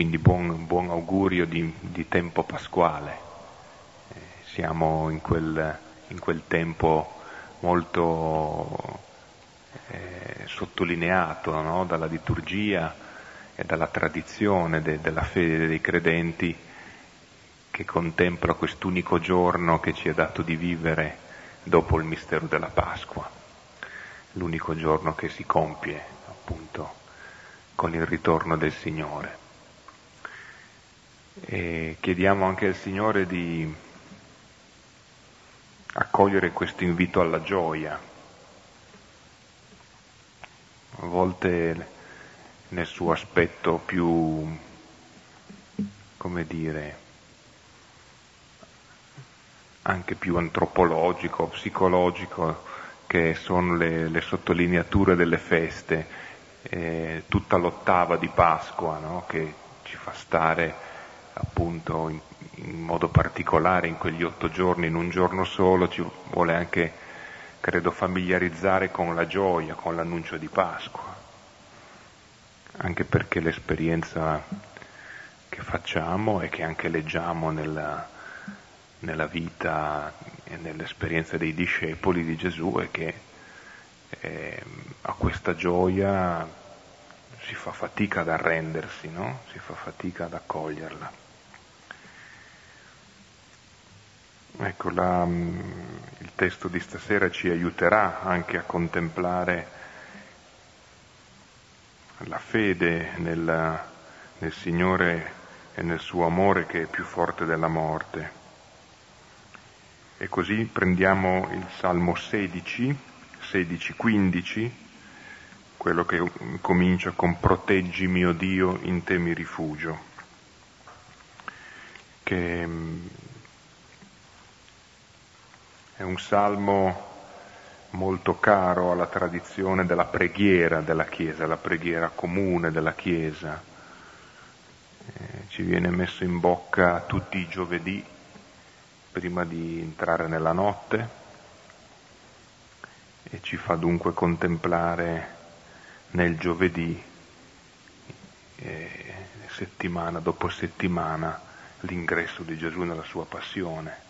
quindi buon, buon augurio di, di, tempo pasquale. Eh, siamo in quel, in quel, tempo molto eh, sottolineato no? dalla liturgia e dalla tradizione de, della fede dei credenti che contempla quest'unico giorno che ci è dato di vivere dopo il mistero della Pasqua, l'unico giorno che si compie appunto con il ritorno del Signore. E chiediamo anche al Signore di accogliere questo invito alla gioia. A volte nel suo aspetto più, come dire, anche più antropologico, psicologico, che sono le, le sottolineature delle feste, eh, tutta l'ottava di Pasqua, no? che ci fa stare appunto in, in, modo particolare in quegli otto giorni, in un giorno solo, ci vuole anche, credo, familiarizzare con la gioia, con l'annuncio di Pasqua, anche perché l'esperienza che facciamo e che anche leggiamo nella, nella vita e nell'esperienza dei discepoli di Gesù è che eh, a questa gioia si fa fatica ad arrendersi, no? si fa fatica ad accoglierla. Ecco, la, il testo di stasera ci aiuterà anche a contemplare la fede nel, nel Signore e nel suo amore che è più forte della morte. E così prendiamo il Salmo 16, 16, 15, quello che comincia con proteggi mio Dio, in te mi rifugio, che è un salmo molto caro alla tradizione della preghiera della Chiesa, la preghiera comune della Chiesa. Eh, ci viene messo in bocca tutti i giovedì prima di entrare nella notte e ci fa dunque contemplare nel giovedì, eh, settimana dopo settimana, l'ingresso di Gesù nella sua passione,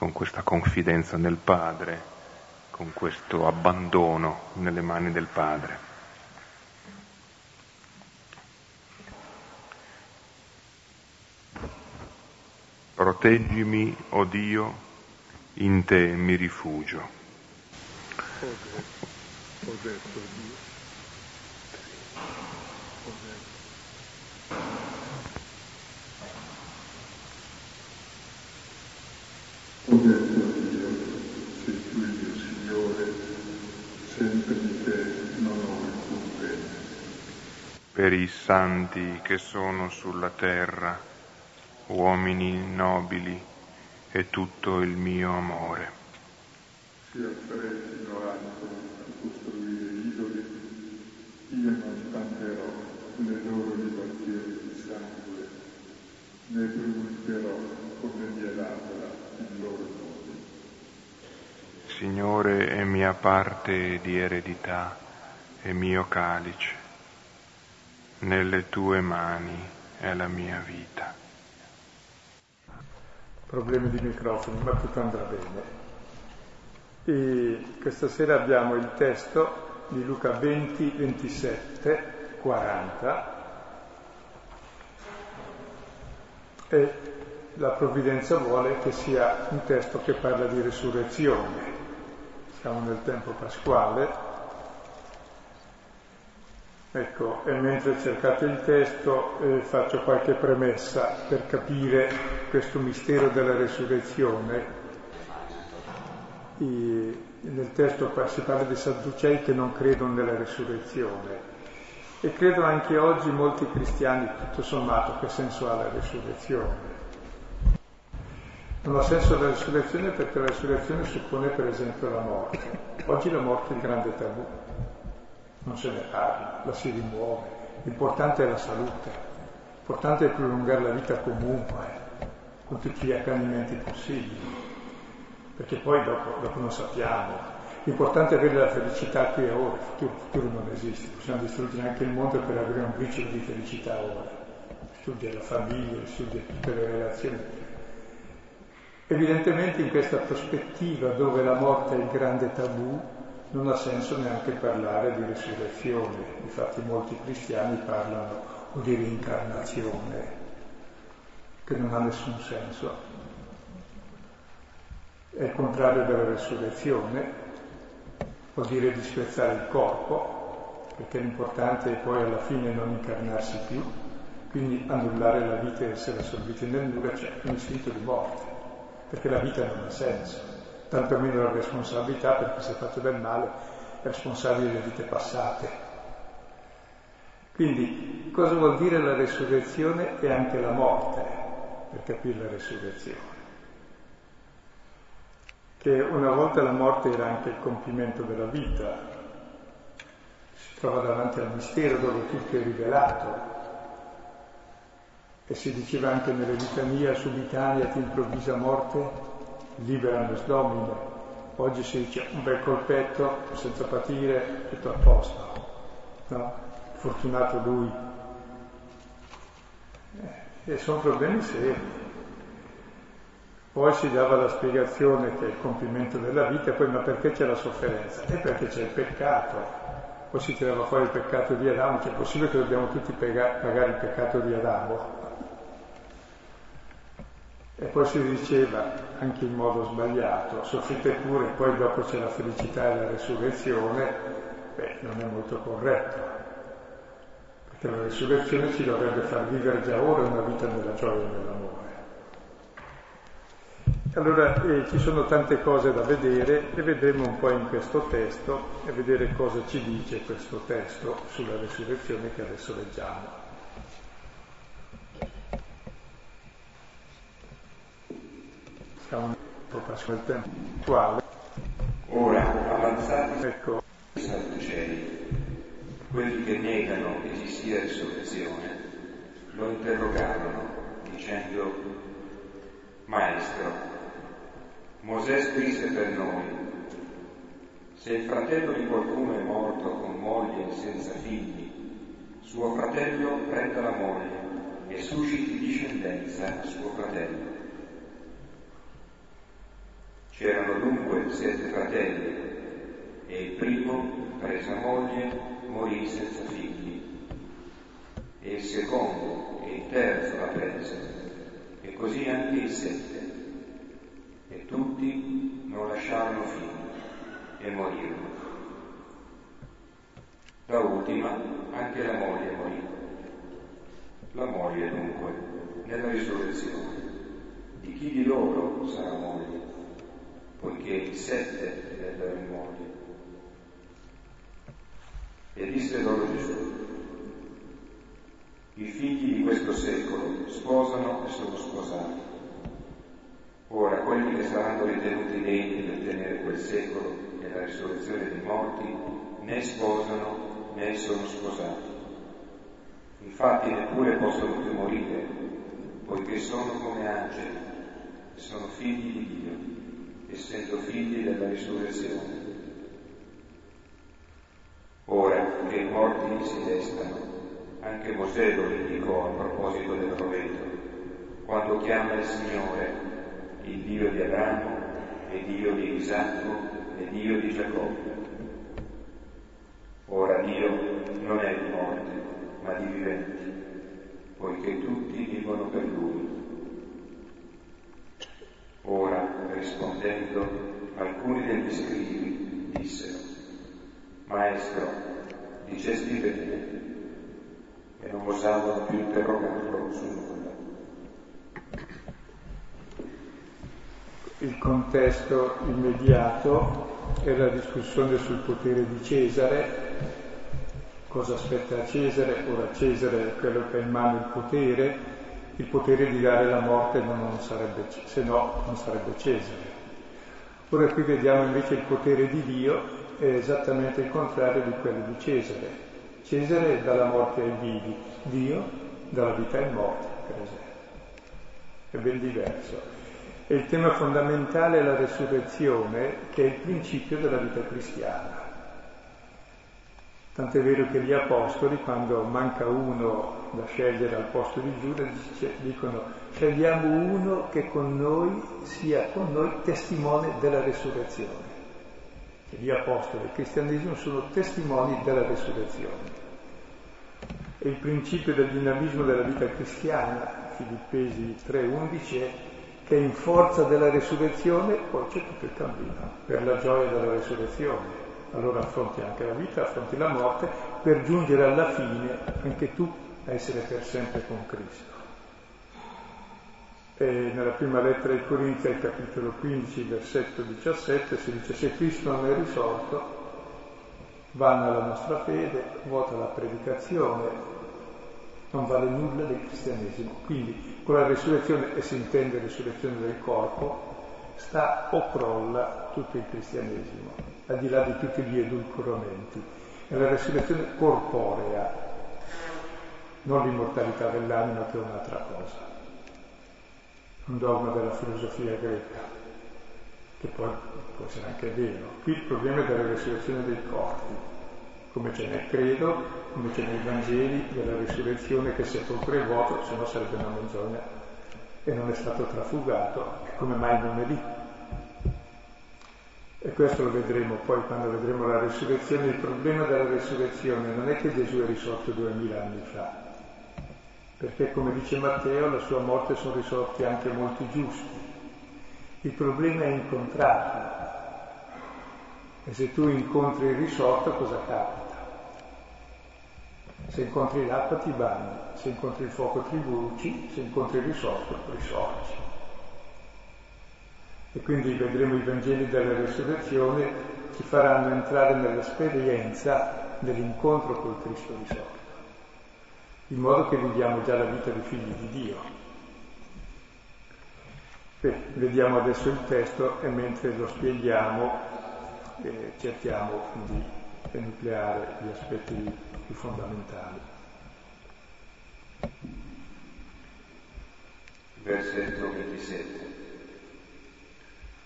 con questa confidenza nel Padre, con questo abbandono nelle mani del Padre. Proteggimi, o oh Dio, in te mi rifugio. Ho detto, ho detto Dio. Ho detto. Ho detto Dio, sei tu il mio Signore, sempre di te non ho alcun bene. Per i santi che sono sulla terra, uomini nobili e tutto il mio amore. Si affrettino anche a costruire idoli, io non spanderò le loro libazioni di sangue, né brucerò come mie labbra il loro nome. Signore è mia parte di eredità e mio calice, nelle tue mani è la mia vita problemi di microfono, ma tutto andrà bene. E questa sera abbiamo il testo di Luca 20, 27, 40 e la provvidenza vuole che sia un testo che parla di resurrezione. Siamo nel tempo pasquale, Ecco, e mentre cercate il testo eh, faccio qualche premessa per capire questo mistero della resurrezione. E nel testo si parla di Sadducei che non credono nella resurrezione e credo anche oggi molti cristiani, tutto sommato, che senso ha la resurrezione. Non ha senso la resurrezione perché la resurrezione suppone per esempio la morte. Oggi la morte è il grande tabù non se ne parla, la si rimuove. L'importante è la salute, l'importante è prolungare la vita comunque, con tutti gli accanimenti possibili, perché poi dopo, dopo non sappiamo. L'importante è avere la felicità qui e ora, il futuro, il futuro non esiste, possiamo distruggere anche il mondo per avere un briciolo di felicità ora. Studia la famiglia, studia tutte le relazioni. Evidentemente in questa prospettiva dove la morte è il grande tabù, non ha senso neanche parlare di risurrezione. Infatti molti cristiani parlano o di reincarnazione, che non ha nessun senso. È il contrario della resurrezione, vuol dire disprezzare il corpo, perché l'importante è poi alla fine non incarnarsi più, quindi annullare la vita e essere assorbiti nel nulla, cioè un istinto di morte, perché la vita non ha senso, tanto meno la responsabilità perché se fatto del male è responsabile delle vite passate. Quindi cosa vuol dire la resurrezione e anche la morte, per capire la resurrezione? che una volta la morte era anche il compimento della vita, si trova davanti al mistero dove tutto è rivelato e si diceva anche nelle litanie subitanea di improvvisa morte, libera nos domine. Oggi si dice un bel colpetto senza patire, tutto a posto. No? Fortunato lui. Eh, e sono problemi seri. Poi si dava la spiegazione che è il compimento della vita, poi ma perché c'è la sofferenza? E perché c'è il peccato. Poi si tirava fuori il peccato di Adamo, cioè è possibile che dobbiamo tutti pagare il peccato di Adamo? E poi si diceva, anche in modo sbagliato, soffrite pure, poi dopo c'è la felicità e la resurrezione, beh, non è molto corretto. Perché la resurrezione ci dovrebbe far vivere già ora una vita nella gioia e nell'amore. Allora eh, ci sono tante cose da vedere e vedremo un po' in questo testo e vedere cosa ci dice questo testo sulla resurrezione che adesso leggiamo. Po' passiamo il tempo attuale. Ora, avanzati ecco. sadducei, quelli che negano che ci sia risurrezione, lo interrogarono dicendo, Maestro, Mosè scrisse per noi, se il fratello di qualcuno è morto con moglie senza figli, suo fratello prenda la moglie e susciti discendenza a suo fratello. C'erano dunque sette fratelli e il primo, presa moglie, morì senza figli e il secondo e il terzo la prese e così anche il sette e tutti non lasciarono figli e morirono. Da ultima anche la moglie morì. La moglie dunque, nella risurrezione, di chi di loro sarà moglie, poiché i sette ebbero moglie. E disse loro Gesù, i figli di questo secolo sposano e sono sposati Ora quelli che saranno ritenuti degni di ottenere quel secolo e la risurrezione dei morti né sposano né sono sposati. Infatti neppure possono più morire, poiché sono come angeli e sono figli di Dio, essendo figli della risurrezione. Ora che i morti si destano, anche Mosè lo indicò a proposito del roveto, quando chiama il Signore il Dio di Abramo e Dio di Isacco e Dio di Giacobbe. Ora Dio non è di morte, ma di viventi, poiché tutti vivono per Lui. Ora, rispondendo, alcuni degli scrivi dissero, Maestro, dicesti bene, e non osavano più interrogarlo su nulla. il contesto immediato è la discussione sul potere di Cesare, cosa aspetta a Cesare, ora Cesare è quello che ha in mano il potere, il potere di dare la morte sarebbe, se no non sarebbe Cesare. Ora qui vediamo invece il potere di Dio, è esattamente il contrario di quello di Cesare. Cesare dà la morte ai vivi, Dio dà la vita ai morti, per esempio. È ben diverso. E il tema fondamentale è la resurrezione, che è il principio della vita cristiana. Tant'è vero che gli apostoli, quando manca uno da scegliere al posto di Giuda, dicono scegliamo uno che con noi sia con noi testimone della resurrezione. Che gli apostoli del cristianesimo sono testimoni della resurrezione. E il principio del dinamismo della vita cristiana, Filippesi 3:11, è che in forza della resurrezione poi c'è tutto il cammino, per la gioia della resurrezione allora affronti anche la vita, affronti la morte, per giungere alla fine anche tu a essere per sempre con Cristo. E nella prima lettera ai Corinzi, al capitolo 15, versetto 17, si dice se Cristo non è risorto, vana la nostra fede, vuota la predicazione, non vale nulla del cristianesimo. Quindi con la resurrezione, e si intende resurrezione del corpo, sta o crolla tutto il cristianesimo al di là di tutti gli edulcoramenti. È la resurrezione corporea, non l'immortalità dell'anima che è un'altra cosa. Un dogma della filosofia greca, che poi può essere anche vero. Qui il problema è della resurrezione dei corpi, come c'è nel credo, come c'è nei Vangeli, della risurrezione che sepolcro è vuoto, se no sarebbe una menzogna, e non è stato trafugato, come mai non è lì? E questo lo vedremo poi quando vedremo la resurrezione. Il problema della resurrezione non è che Gesù è risorto duemila anni fa, perché come dice Matteo, alla sua morte sono risorti anche molti giusti. Il problema è incontrarlo. E se tu incontri il risorto, cosa capita? Se incontri l'acqua ti bagni, se incontri il fuoco ti bruci, se incontri il risorto risorgi. E quindi vedremo i Vangeli della Resurrezione ci faranno entrare nell'esperienza dell'incontro col Cristo risorto, in modo che viviamo già la vita di figli di Dio. Beh, vediamo adesso il testo e mentre lo spieghiamo eh, cerchiamo di enucleare gli aspetti più fondamentali. Versetto 27.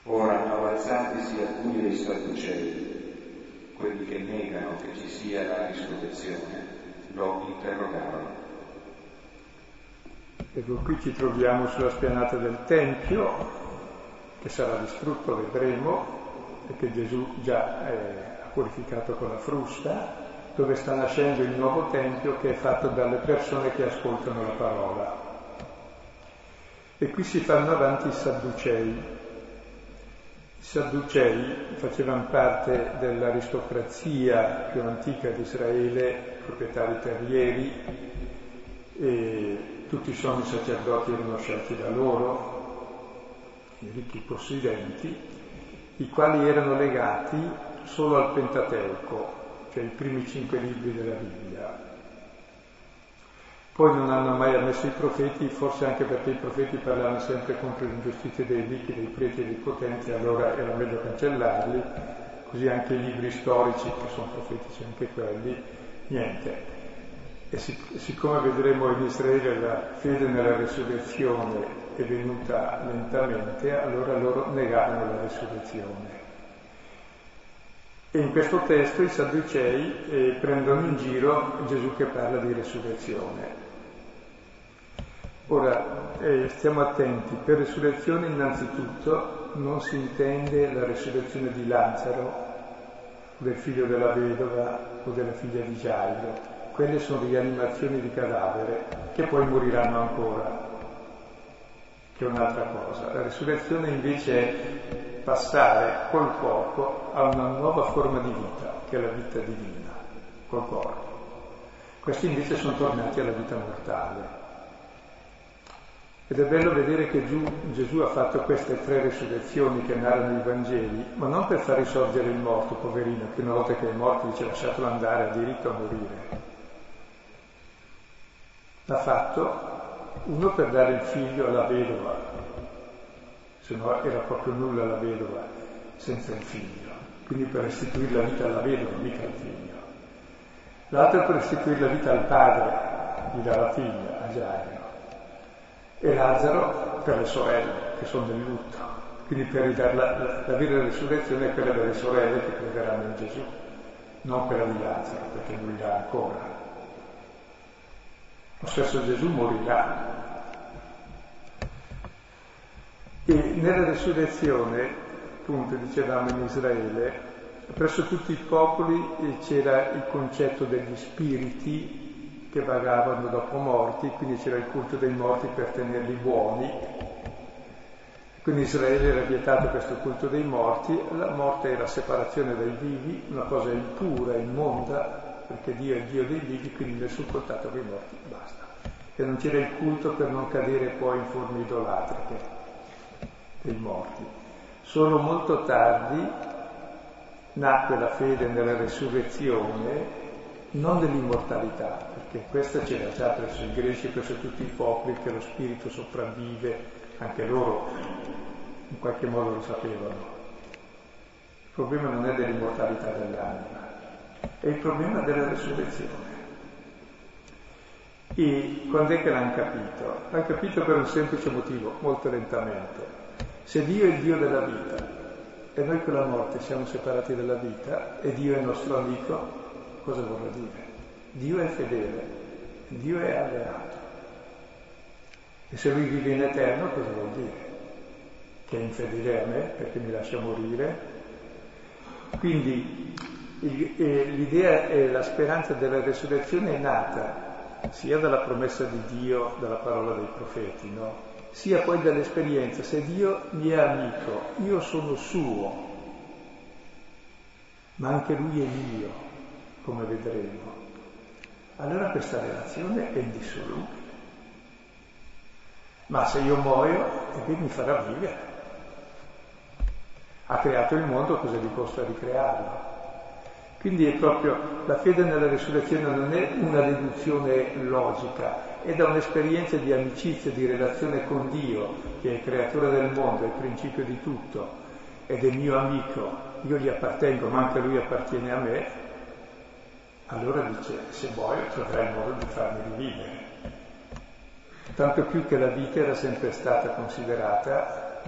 Ora, avanzatisi alcuni dei Sadducei, quelli che negano che ci sia la risurrezione, lo interrogarono. Ecco, qui ci troviamo sulla spianata del Tempio, che sarà distrutto, vedremo, e che Gesù già eh, ha purificato con la frusta, dove sta nascendo il nuovo Tempio che è fatto dalle persone che ascoltano la parola. E qui si fanno avanti i Sadducei, Sadducei facevano parte dell'aristocrazia più antica di Israele, proprietari terrieri, e tutti i sommi sacerdoti erano scelti da loro, i ricchi possidenti, i quali erano legati solo al Pentateuco, cioè i primi cinque libri della Bibbia, poi non hanno mai ammesso i profeti, forse anche perché i profeti parlavano sempre contro l'ingiustizia dei ricchi, dei preti e dei potenti, allora era meglio cancellarli, così anche i libri storici, che sono profetici anche quelli, niente. E sic- siccome vedremo in Israele la fede nella resurrezione è venuta lentamente, allora loro negarono la resurrezione. E in questo testo i Sadducei eh, prendono in giro Gesù che parla di resurrezione. Ora, eh, stiamo attenti, per resurrezione innanzitutto non si intende la resurrezione di Lazzaro, del figlio della vedova o della figlia di Gairo. Quelle sono rianimazioni di cadavere che poi moriranno ancora, che è un'altra cosa. La resurrezione invece è passare col corpo a una nuova forma di vita, che è la vita divina, col corpo. Questi invece sono tornati alla vita mortale. Ed è bello vedere che Gesù ha fatto queste tre risurrezioni che narrano i Vangeli, ma non per far risorgere il morto, poverino, che una volta che è morto dice lasciatelo andare, ha diritto a morire. L'ha fatto uno per dare il figlio alla vedova, se no era proprio nulla la vedova senza il figlio, quindi per restituire la vita alla vedova, mica al figlio. L'altro per restituire la vita al padre, gli dà la figlia, a Giairo e Lazzaro per le sorelle, che sono nel lutto. Quindi per la, la, la vera risurrezione è quella delle sorelle che crederanno in Gesù, non quella di Lazzaro, perché morirà ancora. Lo stesso Gesù morirà. E nella risurrezione, appunto, dicevamo in Israele, presso tutti i popoli c'era il concetto degli spiriti che vagavano dopo morti, quindi c'era il culto dei morti per tenerli buoni. Quindi Israele era vietato questo culto dei morti, la morte era separazione dai vivi, una cosa impura, immonda, perché Dio è il Dio dei vivi, quindi nessun contatto con i morti, basta. E non c'era il culto per non cadere poi in forme idolatriche dei morti. Solo molto tardi nacque la fede nella resurrezione, non nell'immortalità, perché questa c'era già presso i greci presso tutti i popoli che lo spirito sopravvive, anche loro in qualche modo lo sapevano. Il problema non è dell'immortalità dell'anima, è il problema della resurrezione. E quando è che l'hanno capito? L'hanno capito per un semplice motivo, molto lentamente. Se Dio è il Dio della vita, e noi con la morte siamo separati dalla vita e Dio è il nostro amico, cosa vorrà dire? Dio è fedele, Dio è alleato. E se lui vive in eterno cosa vuol dire? Che è infedele a me perché mi lascia morire. Quindi l'idea e la speranza della resurrezione è nata sia dalla promessa di Dio, dalla parola dei profeti, no? sia poi dall'esperienza, se Dio mi è amico, io sono suo, ma anche lui è mio, come vedremo, allora questa relazione è indissolubile. Ma se io muoio, e lui mi farà vivere. Ha creato il mondo, cosa gli costa ricrearlo? Quindi è proprio la fede nella risurrezione non è una deduzione logica, è da un'esperienza di amicizia, di relazione con Dio, che è il creatore del mondo, è il principio di tutto, ed è mio amico, io gli appartengo, ma anche lui appartiene a me, allora dice, se vuoi trovai il modo di farmi rivivere. Tanto più che la vita era sempre stata considerata,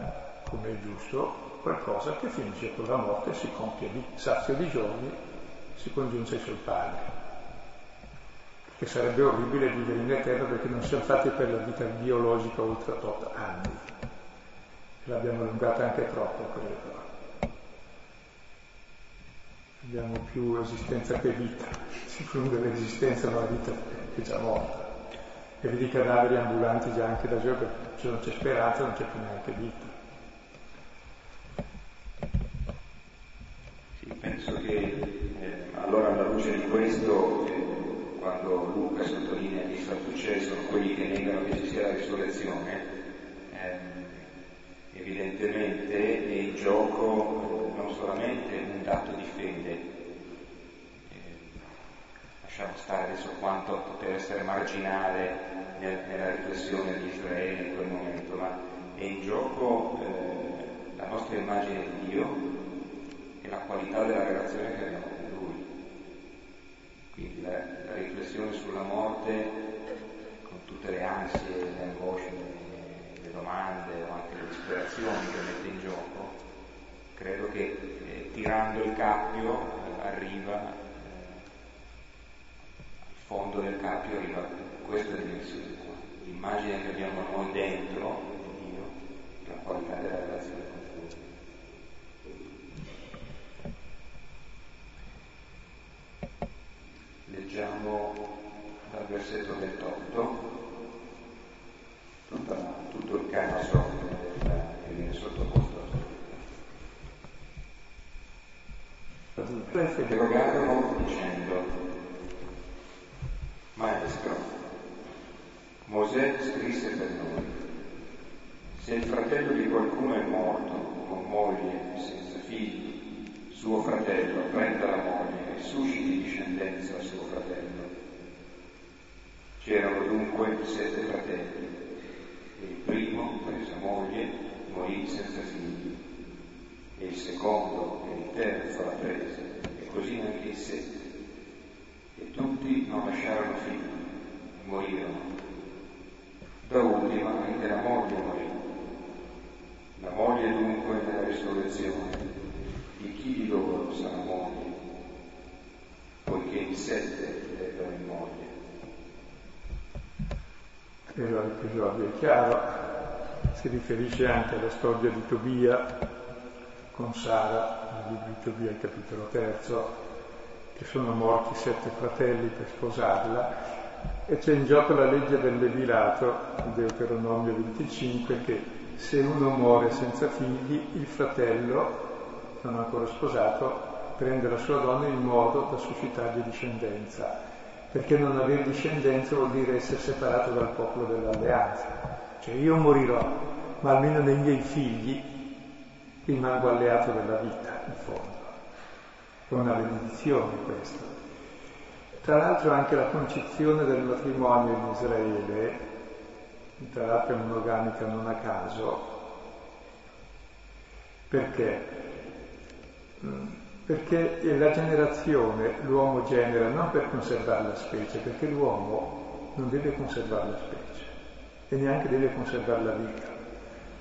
come è giusto, qualcosa che finisce con la morte, si compie di sazio di giorni si congiunse sul Padre. Che sarebbe orribile vivere in eterno perché non siamo fatti per la vita biologica oltre tot anni. L'abbiamo allungata anche troppo, credo. Abbiamo più esistenza che vita. Si funde l'esistenza, ma la vita è già morta. E vedi i cadaveri ambulanti già anche da giorno, perché non c'è speranza, non c'è più neanche vita. Sì, penso che allora alla luce di questo, eh, quando Luca sottolinea che i Sadducei sono quelli che negano che ci sia la risurrezione, eh, evidentemente è in gioco non solamente un dato di fede, eh, lasciamo stare adesso quanto poter essere marginale nel, nella riflessione di Israele in quel momento, ma è in gioco eh, la nostra immagine di Dio e la qualità della relazione che abbiamo quindi la, riflessione sulla morte, con tutte le ansie, le angosce, domande o anche le ispirazioni che mette in gioco, credo che eh, tirando il cappio eh, arriva, eh, al fondo del cappio arriva questa dimensione qua, l'immagine che abbiamo noi dentro di Dio, la qualità della relazione con leggiamo dal versetto 28 tutta, tutto il caso che viene sottoposto a interrogarono dicendo Maestro, Mosè scrisse per noi, se il fratello di qualcuno è morto con moglie e senza figli, suo fratello prenda la moglie susciti discendenza a suo fratello. C'erano dunque sette fratelli e il primo, presa moglie, morì senza figli e il secondo e il terzo la prese e così anche i sette. E tutti non lasciarono figli, morirono. Da ultima anche la moglie morì. La moglie dunque nella risurrezione, di chi di loro sarà moglie? Poiché in sette ebbero in moglie. Però l'episodio è chiaro, si riferisce anche alla storia di Tobia con Sara, nel libro di Tobia, il capitolo terzo, che sono morti sette fratelli per sposarla e c'è in gioco la legge del levilato, Deuteronomio 25, che se uno muore senza figli, il fratello, non ancora sposato, prende la sua donna in modo da suscitargli discendenza, perché non avere discendenza vuol dire essere separato dal popolo dell'alleanza. Cioè io morirò, ma almeno nei miei figli rimango alleato della vita, in fondo. È una benedizione questo. Tra l'altro anche la concezione del matrimonio in Israele, tra l'altro è monogamica non a caso, perché? Perché la generazione l'uomo genera non per conservare la specie, perché l'uomo non deve conservare la specie e neanche deve conservare la vita.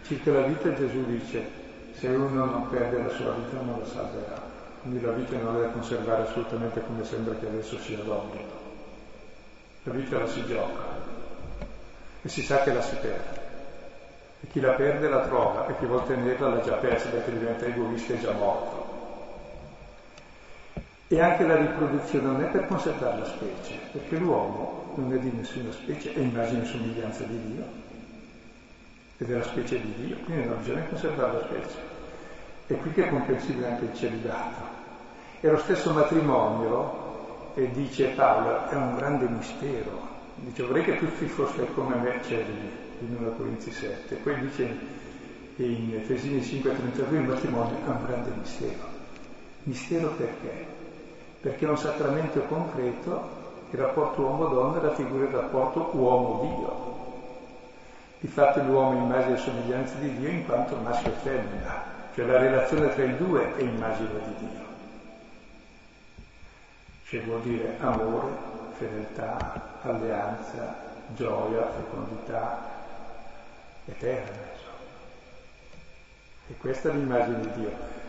Circa la vita Gesù dice, se uno non perde la sua vita non la salverà. Quindi la vita non deve conservare assolutamente come sembra che adesso sia l'obbligo. La vita la si gioca e si sa che la si perde. E chi la perde la trova e chi vuole tenerla l'ha già persa perché diventa egoista e già morto. E anche la riproduzione non è per conservare la specie, perché l'uomo non è di nessuna specie, è immagine e somiglianza di Dio, è la specie di Dio, quindi non bisogna conservare la specie. È qui che è comprensibile anche il celibato. E lo stesso matrimonio, e dice Paolo, è un grande mistero. Dice vorrei che tutti fossero come me celibati, in 1 Corinzi 7. Poi dice in Efesini 5,32 il matrimonio è un grande mistero. Mistero perché? Perché è un sacramento concreto, il rapporto uomo-donna è la figura del rapporto uomo-Dio. Difatti l'uomo è immagine e somiglianza di Dio in quanto maschio e femmina, cioè la relazione tra i due è immagine di Dio che vuol dire amore, fedeltà, alleanza, gioia, fecondità eterna. E questa è l'immagine di Dio.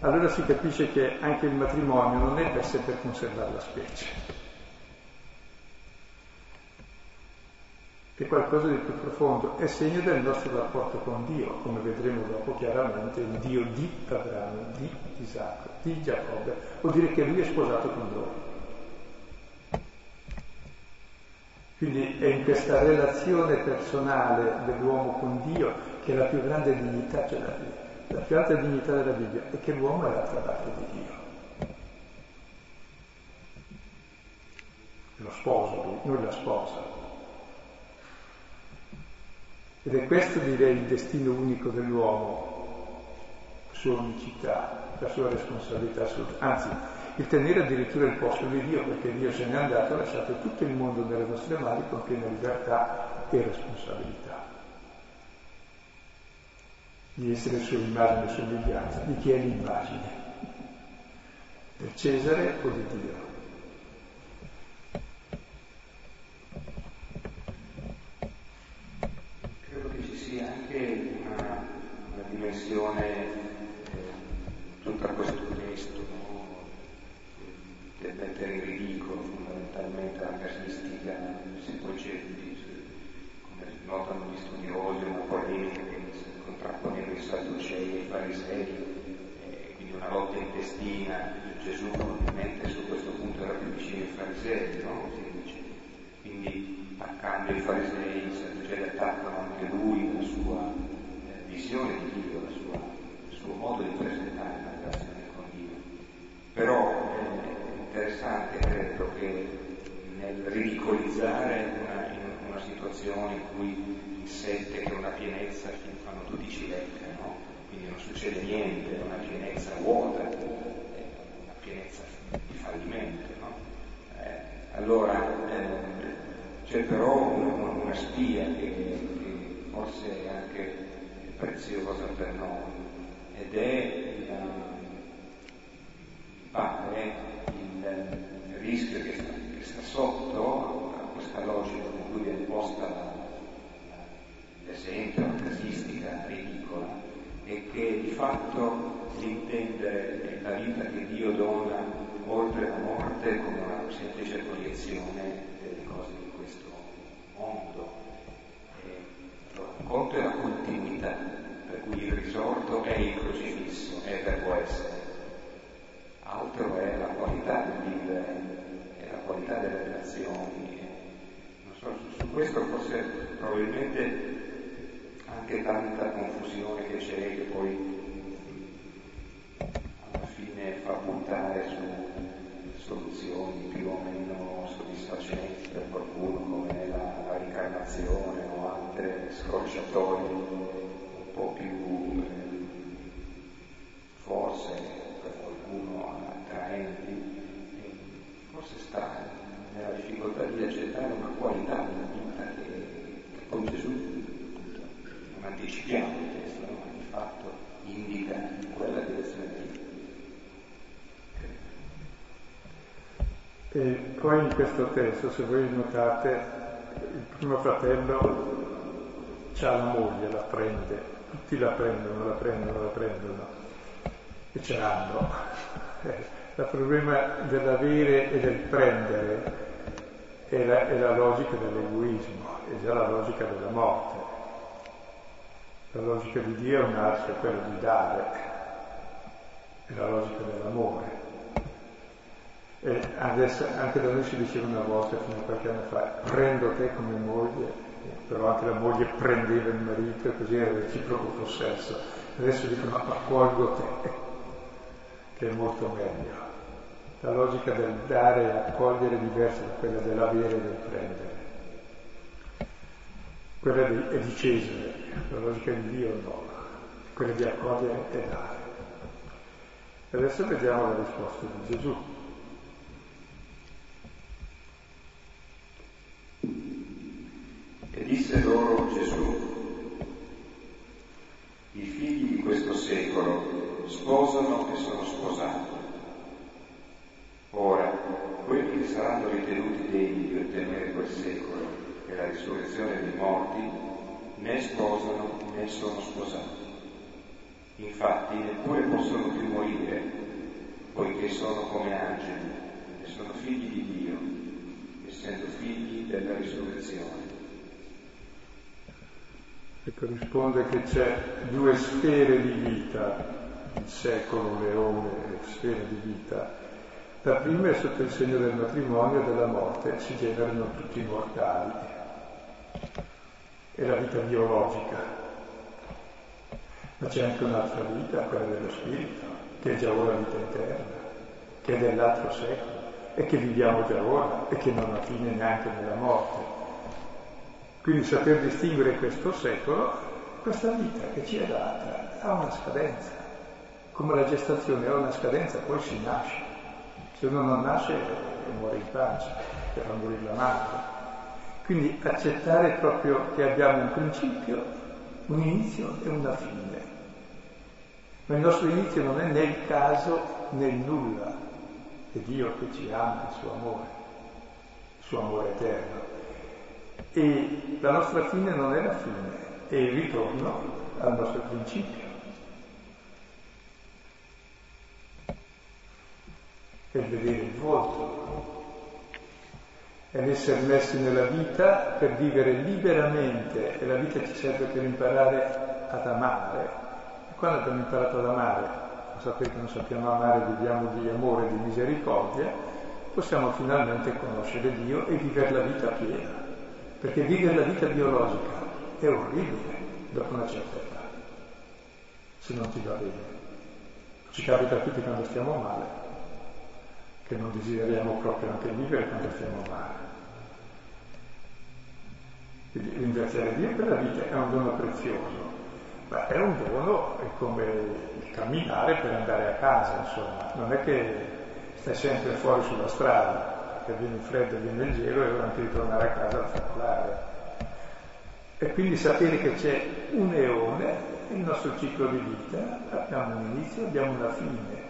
Allora si capisce che anche il matrimonio non è per sé per conservare la specie, è qualcosa di più profondo, è segno del nostro rapporto con Dio, come vedremo dopo chiaramente, il Dio di Abramo, di Isacco, di Giacobbe, vuol dire che lui è sposato con loro. Quindi è in questa relazione personale dell'uomo con Dio che la più grande dignità, cioè la, la più alta dignità della Bibbia, è che l'uomo è l'altra parte di Dio. Lo sposo, lui la sposa. Ed è questo direi il destino unico dell'uomo, la sua unicità, la sua responsabilità assoluta. Anzi, il tenere addirittura il posto di Dio, perché Dio se n'è andato ha lasciato tutto il mondo nelle nostre mani con piena libertà e responsabilità. Di essere sua immagine e somiglianza. Di chi è l'immagine? Del Cesare o di Dio? dimensione eh, tutta questo testo, no? per mettere in ridicolo fondamentalmente la casistica sepolcenti, come notano gli studiosi, una polemica che contrapponeva i sadducei e i farisei, eh, quindi una lotta intestina, Gesù probabilmente su questo punto era più vicino ai farisei, no? si dice. Quindi attaccando i farisei, i sadducei attaccano anche lui, la sua eh, visione di Dio suo modo di presentare la relazione con Dio. Però è interessante, credo, che nel ridicolizzare una, una situazione in cui in sette che una pienezza fanno dodici lettere, no? quindi non succede niente, è una pienezza vuota, è una pienezza di fallimento. No? Eh, allora eh, c'è però una, una spia che, che forse è anche preziosa per noi, ed è il padre il rischio che sta, che sta sotto a questa logica con cui viene posta l'esempio, la casistica ridicola, fatto di intendere la vita che Dio dona oltre la morte come una semplice proiezione delle cose di questo mondo. E, allora, conto è la continuità, per cui il risorto è il crocifisso, è il verbo essere. Altro è la qualità del vivere, è la qualità delle relazioni. Non so, su questo forse probabilmente anche tanta confusione che c'è che poi alla fine fa puntare su soluzioni più o meno soddisfacenti per qualcuno come la, la reincarnazione o altre scorciatoie un po' più eh, forse per qualcuno attraenti forse sta nella difficoltà di accettare una qualità della vita che, che poi Gesù anticipiamo il testo, ma di fatto indica quella direzione E poi in questo testo, se voi notate, il primo fratello ha la moglie, la prende, tutti la prendono, la prendono, la prendono e ce l'hanno. Il problema dell'avere e del prendere è la, è la logica dell'egoismo, è già la logica della morte. La logica di Dio è un'altra, è quella di dare, è la logica dell'amore. E adesso, anche da noi si diceva una volta, fino a qualche anno fa, prendo te come moglie, però anche la moglie prendeva il marito e così era reciproco possesso. Adesso dicono accolgo te, che è molto meglio. La logica del dare e accogliere è diversa da quella dell'avere e del prendere. Quella di, è di Cesare, la logica di Dio no, quella di accogliere e dare. Adesso vediamo la risposta di Gesù. E disse loro Gesù, i figli di questo secolo sposano e sono sposati. Ora, quelli che saranno ritenuti degni di ottenere quel secolo e la risurrezione dei morti né sposano né sono sposati. Infatti neppure possono più morire, poiché sono come angeli e sono figli di Dio, essendo figli della risurrezione. Ecco, risponde che c'è due sfere di vita, il secolo leone e sfere di vita. La prima è sotto il segno del matrimonio e della morte, si generano tutti mortali è la vita biologica, ma c'è anche un'altra vita, quella dello spirito, che è già ora vita eterna, che è dell'altro secolo e che viviamo già ora e che non ha fine neanche nella morte. Quindi saper distinguere questo secolo, questa vita che ci è data ha una scadenza, come la gestazione ha una scadenza, poi si nasce. Se uno non nasce muore in pancia, per non morire la madre. Quindi accettare proprio che abbiamo un principio, un inizio e una fine. Ma il nostro inizio non è né il caso né il nulla, è Dio che ci ama, il suo amore, il suo amore eterno. E la nostra fine non è la fine, è il ritorno al nostro principio. È vedere il volto, è l'essere messi nella vita per vivere liberamente e la vita ci serve per imparare ad amare. E quando abbiamo imparato ad amare, lo sapete che non sappiamo amare, viviamo di amore, di misericordia, possiamo finalmente conoscere Dio e vivere la vita piena. Perché vivere la vita biologica è orribile dopo una certa età, se non ti va bene. Ci capita a tutti quando stiamo male, che non desideriamo proprio anche vivere quando stiamo male. Quindi ringraziare Dio per la vita è un dono prezioso, ma è un dono, è come il camminare per andare a casa, insomma, non è che stai sempre fuori sulla strada, che viene il freddo, viene il gelo e ora anche di tornare a casa a circolare. E quindi sapere che c'è un eone, il nostro ciclo di vita, abbiamo un inizio, abbiamo una fine.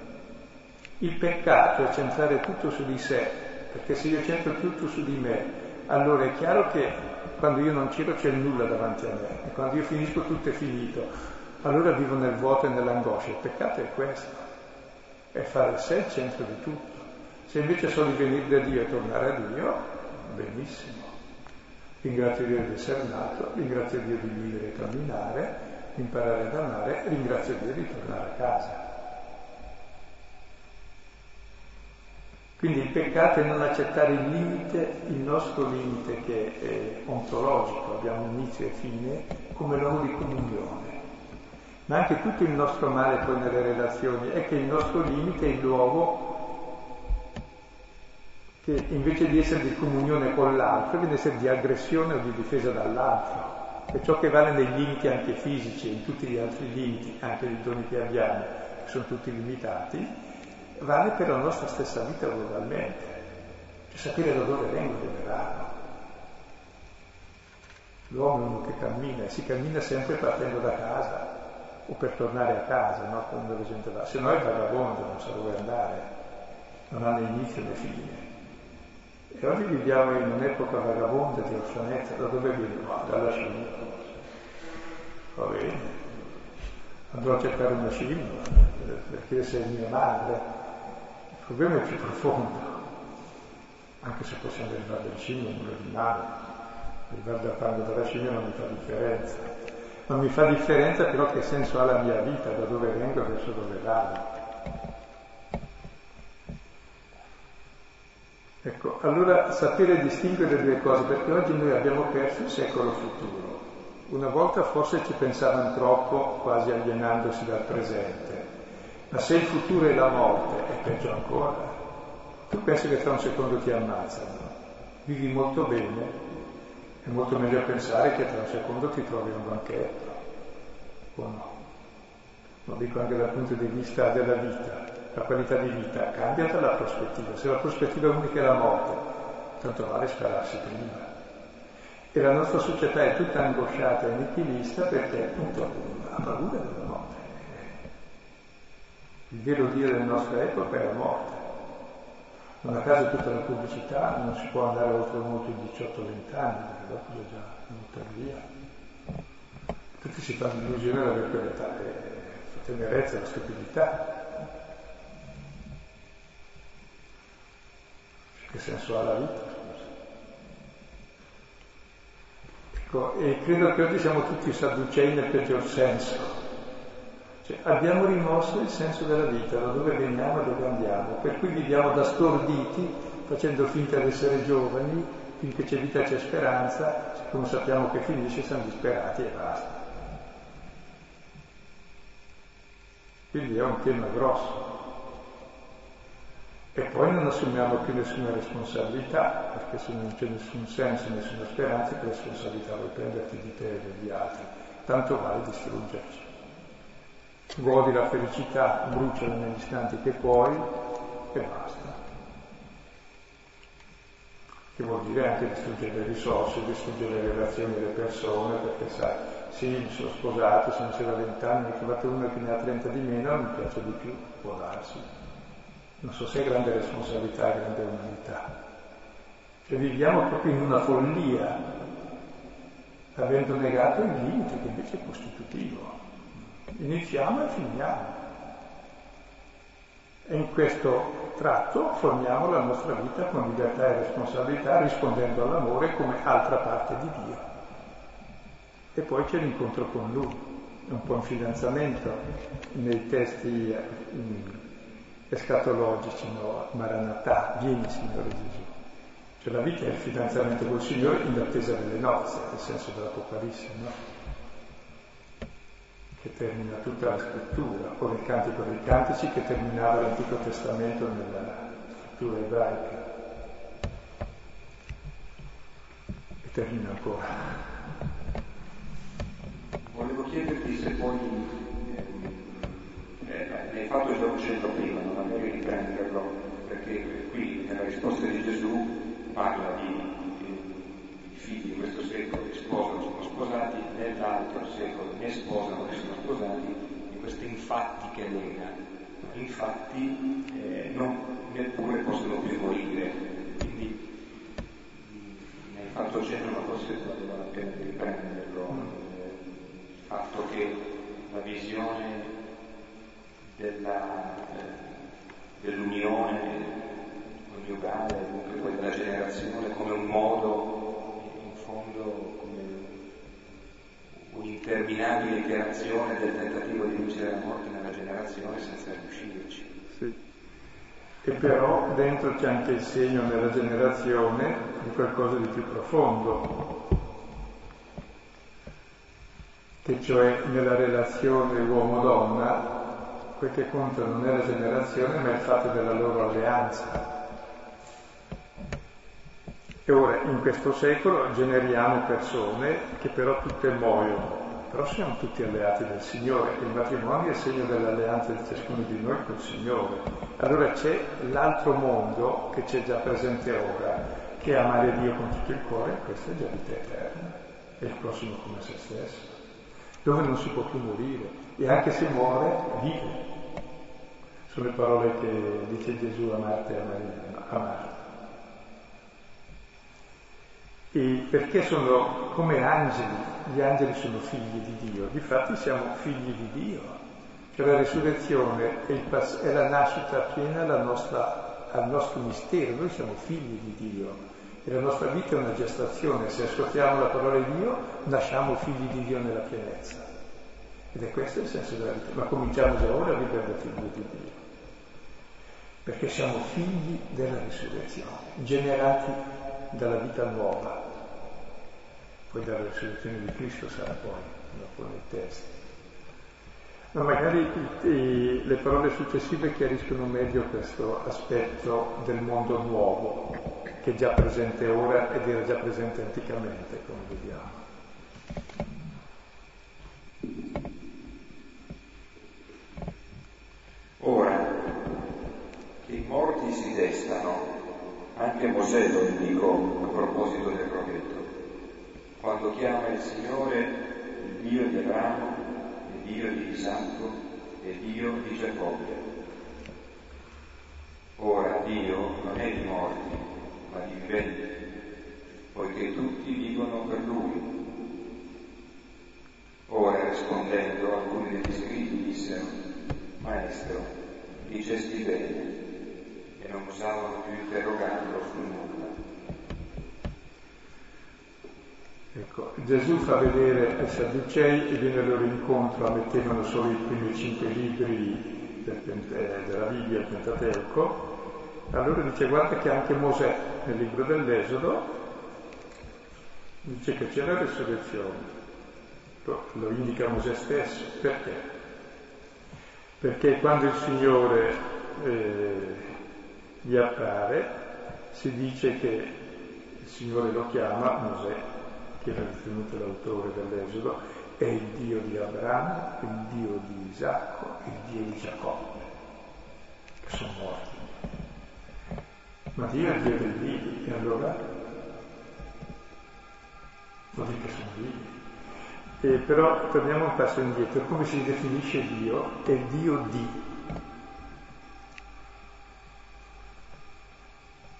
Il peccato è centrare tutto su di sé, perché se io centro tutto su di me, allora è chiaro che quando io non c'ero c'è nulla davanti a me e quando io finisco tutto è finito. allora vivo nel vuoto e nell'angoscia. Il peccato è questo, è fare sé il centro di tutto. Se invece so di venire da Dio e tornare a Dio, benissimo. Ringrazio Dio di essere nato, ringrazio Dio di vivere e camminare, imparare ad amare, ringrazio Dio di tornare a casa. Quindi il peccato è non accettare il limite, il nostro limite che è ontologico, abbiamo inizio e fine, come luogo di comunione. Ma anche tutto il nostro male poi nelle relazioni è che il nostro limite è il luogo che invece di essere di comunione con l'altro viene essere di aggressione o di difesa dall'altro. E ciò che vale nei limiti anche fisici e in tutti gli altri limiti, anche i doni che abbiamo, che sono tutti limitati, vale per la nostra stessa vita globalmente, cioè sapere da dove vengo dove vado. L'uomo è uno che cammina e si cammina sempre partendo da casa o per tornare a casa, no? Quando la gente va. Se no è vagabondo, non sa dove andare, non ha né inizio né fine. E oggi viviamo in un'epoca vagabonda di orfanezza, da dove viene? No, dalla scimmia. Va bene, andrò a cercare una scimmia, perché sei mia madre, il problema è più profondo, anche se possiamo arrivare dalla scimmia, nulla di male. Arrivare da quando dalla scimmia non mi fa differenza. Non mi fa differenza però che senso ha la mia vita, da dove vengo e verso dove vado. Ecco, allora sapere distinguere due cose, perché oggi noi abbiamo perso il secolo futuro. Una volta forse ci pensavano troppo, quasi alienandosi dal presente. Ma se il futuro è la morte, è peggio ancora. Tu pensi che tra un secondo ti ammazzano, vivi molto bene, è molto meglio pensare che tra un secondo ti trovi un banchetto, o no? Lo dico anche dal punto di vista della vita, la qualità di vita cambia dalla prospettiva. Se la prospettiva unica è la morte, tanto vale spararsi prima. E la nostra società è tutta angosciata e nichilista perché appunto ha paura della morte. Il vero Dio della nostra epoca è la morte. Non a caso tutta la pubblicità non si può andare oltre molto i 18-20 anni, perché dopo è già buttare via. Tutti si fanno illusione di quell'età, è la tenerezza, la stupidità. Che senso ha la vita? Ecco, e credo che oggi siamo tutti sadducei nel peggior senso cioè, abbiamo rimosso il senso della vita, da dove veniamo e dove andiamo, per cui viviamo da storditi, facendo finta di essere giovani, finché c'è vita c'è speranza, siccome sappiamo che finisce siamo disperati e basta. Quindi è un tema grosso. E poi non assumiamo più nessuna responsabilità, perché se non c'è nessun senso, nessuna speranza, che responsabilità vuoi prenderti di te e degli altri? Tanto vale distruggerci godi la felicità, bruciala negli istanti che puoi e basta. Che vuol dire anche distruggere le risorse, distruggere le relazioni delle persone, perché sai, sì, mi sono sposato, sono insieme a 20 anni, ne trovate uno che ne ha 30 di meno, mi piace di più, può darsi. Non so se è grande responsabilità, grande umanità. Cioè viviamo proprio in una follia, avendo negato il limite che invece è costitutivo. Iniziamo e finiamo. E in questo tratto formiamo la nostra vita con libertà e responsabilità, rispondendo all'amore come altra parte di Dio. E poi c'è l'incontro con Lui, un po' un fidanzamento nei testi escatologici, no? Maranatà, vieni Signore Gesù. Cioè la vita è il fidanzamento col Signore in attesa delle nozze, nel senso dell'Apocalisse, no? Che termina tutta la scrittura, o il Cantico dei Cantici che terminava l'Antico Testamento nella scrittura ebraica. E termina ancora. Volevo chiederti se poi eh, eh, ne hai fatto già un cenno prima, non magari riprenderlo, perché qui nella risposta di Gesù parla di in questo secolo che sposano sono sposati, nell'altro secolo né sposano né sono sposati, di questi infatti che lega. Infatti eh, non, neppure possono più morire. Quindi mi hai fatto cenno, forse valeva la pena di riprenderlo. Mm. Il fatto che la visione della, eh, dell'unione coniugale, comunque poi della generazione come un modo, fondo un'interminabile iterazione del tentativo di vincere la morte nella generazione senza riuscirci. Sì. E però dentro c'è anche il segno nella generazione di qualcosa di più profondo, che cioè nella relazione uomo-donna quel che conta non è la generazione ma il fatto della loro alleanza. E ora in questo secolo generiamo persone che però tutte muoiono, però siamo tutti alleati del Signore, il matrimonio è segno dell'alleanza di ciascuno di noi col Signore. Allora c'è l'altro mondo che c'è già presente ora, che è amare Dio con tutto il cuore, questa è già vita eterna, è il prossimo come se stesso, dove non si può più morire e anche se muore vive. Sono le parole che dice Gesù a Marta e a Maria, a. E perché sono come angeli, gli angeli sono figli di Dio, difatti siamo figli di Dio, cioè la resurrezione è, pass- è la nascita piena nostra, al nostro mistero, noi siamo figli di Dio. E la nostra vita è una gestazione, se ascoltiamo la parola di Dio nasciamo figli di Dio nella pienezza. Ed è questo il senso della vita, ma cominciamo già ora a vivere da figli di Dio, perché siamo figli della risurrezione, generati dalla vita nuova, poi dalla risurrezione di Cristo sarà poi, dopo nei testi. Ma magari le parole successive chiariscono meglio questo aspetto del mondo nuovo, che è già presente ora ed era già presente anticamente, come vediamo. Ora, i morti si destano, anche Mosè lo indicò a proposito del profeta quando chiama il Signore il Dio di Abramo, il Dio di Isacco e il Dio di Giacobbe. Ora Dio non è di morti, ma di viventi, poiché tutti vivono per Lui. Ora rispondendo alcuni degli scritti dissero, Maestro, dicesti bene, e non osavano più interrogarlo sul nulla. Ecco, Gesù fa vedere ai Sadducei e viene loro incontro, mettevano solo i primi cinque libri del, eh, della Bibbia, il Pentateuco, allora dice guarda che anche Mosè nel libro dell'Esodo dice che c'è la resurrezione, lo indica Mosè stesso, perché? Perché quando il Signore eh, gli appare si dice che il Signore lo chiama Mosè che era ritenuto l'autore dell'Esodo, è il Dio di Abramo, il Dio di Isacco il Dio di Giacobbe, che sono morti. Ma Dio è il Dio del vivi, e allora vuol dire che sono vivi. E però torniamo un passo indietro, come si definisce Dio? È Dio di.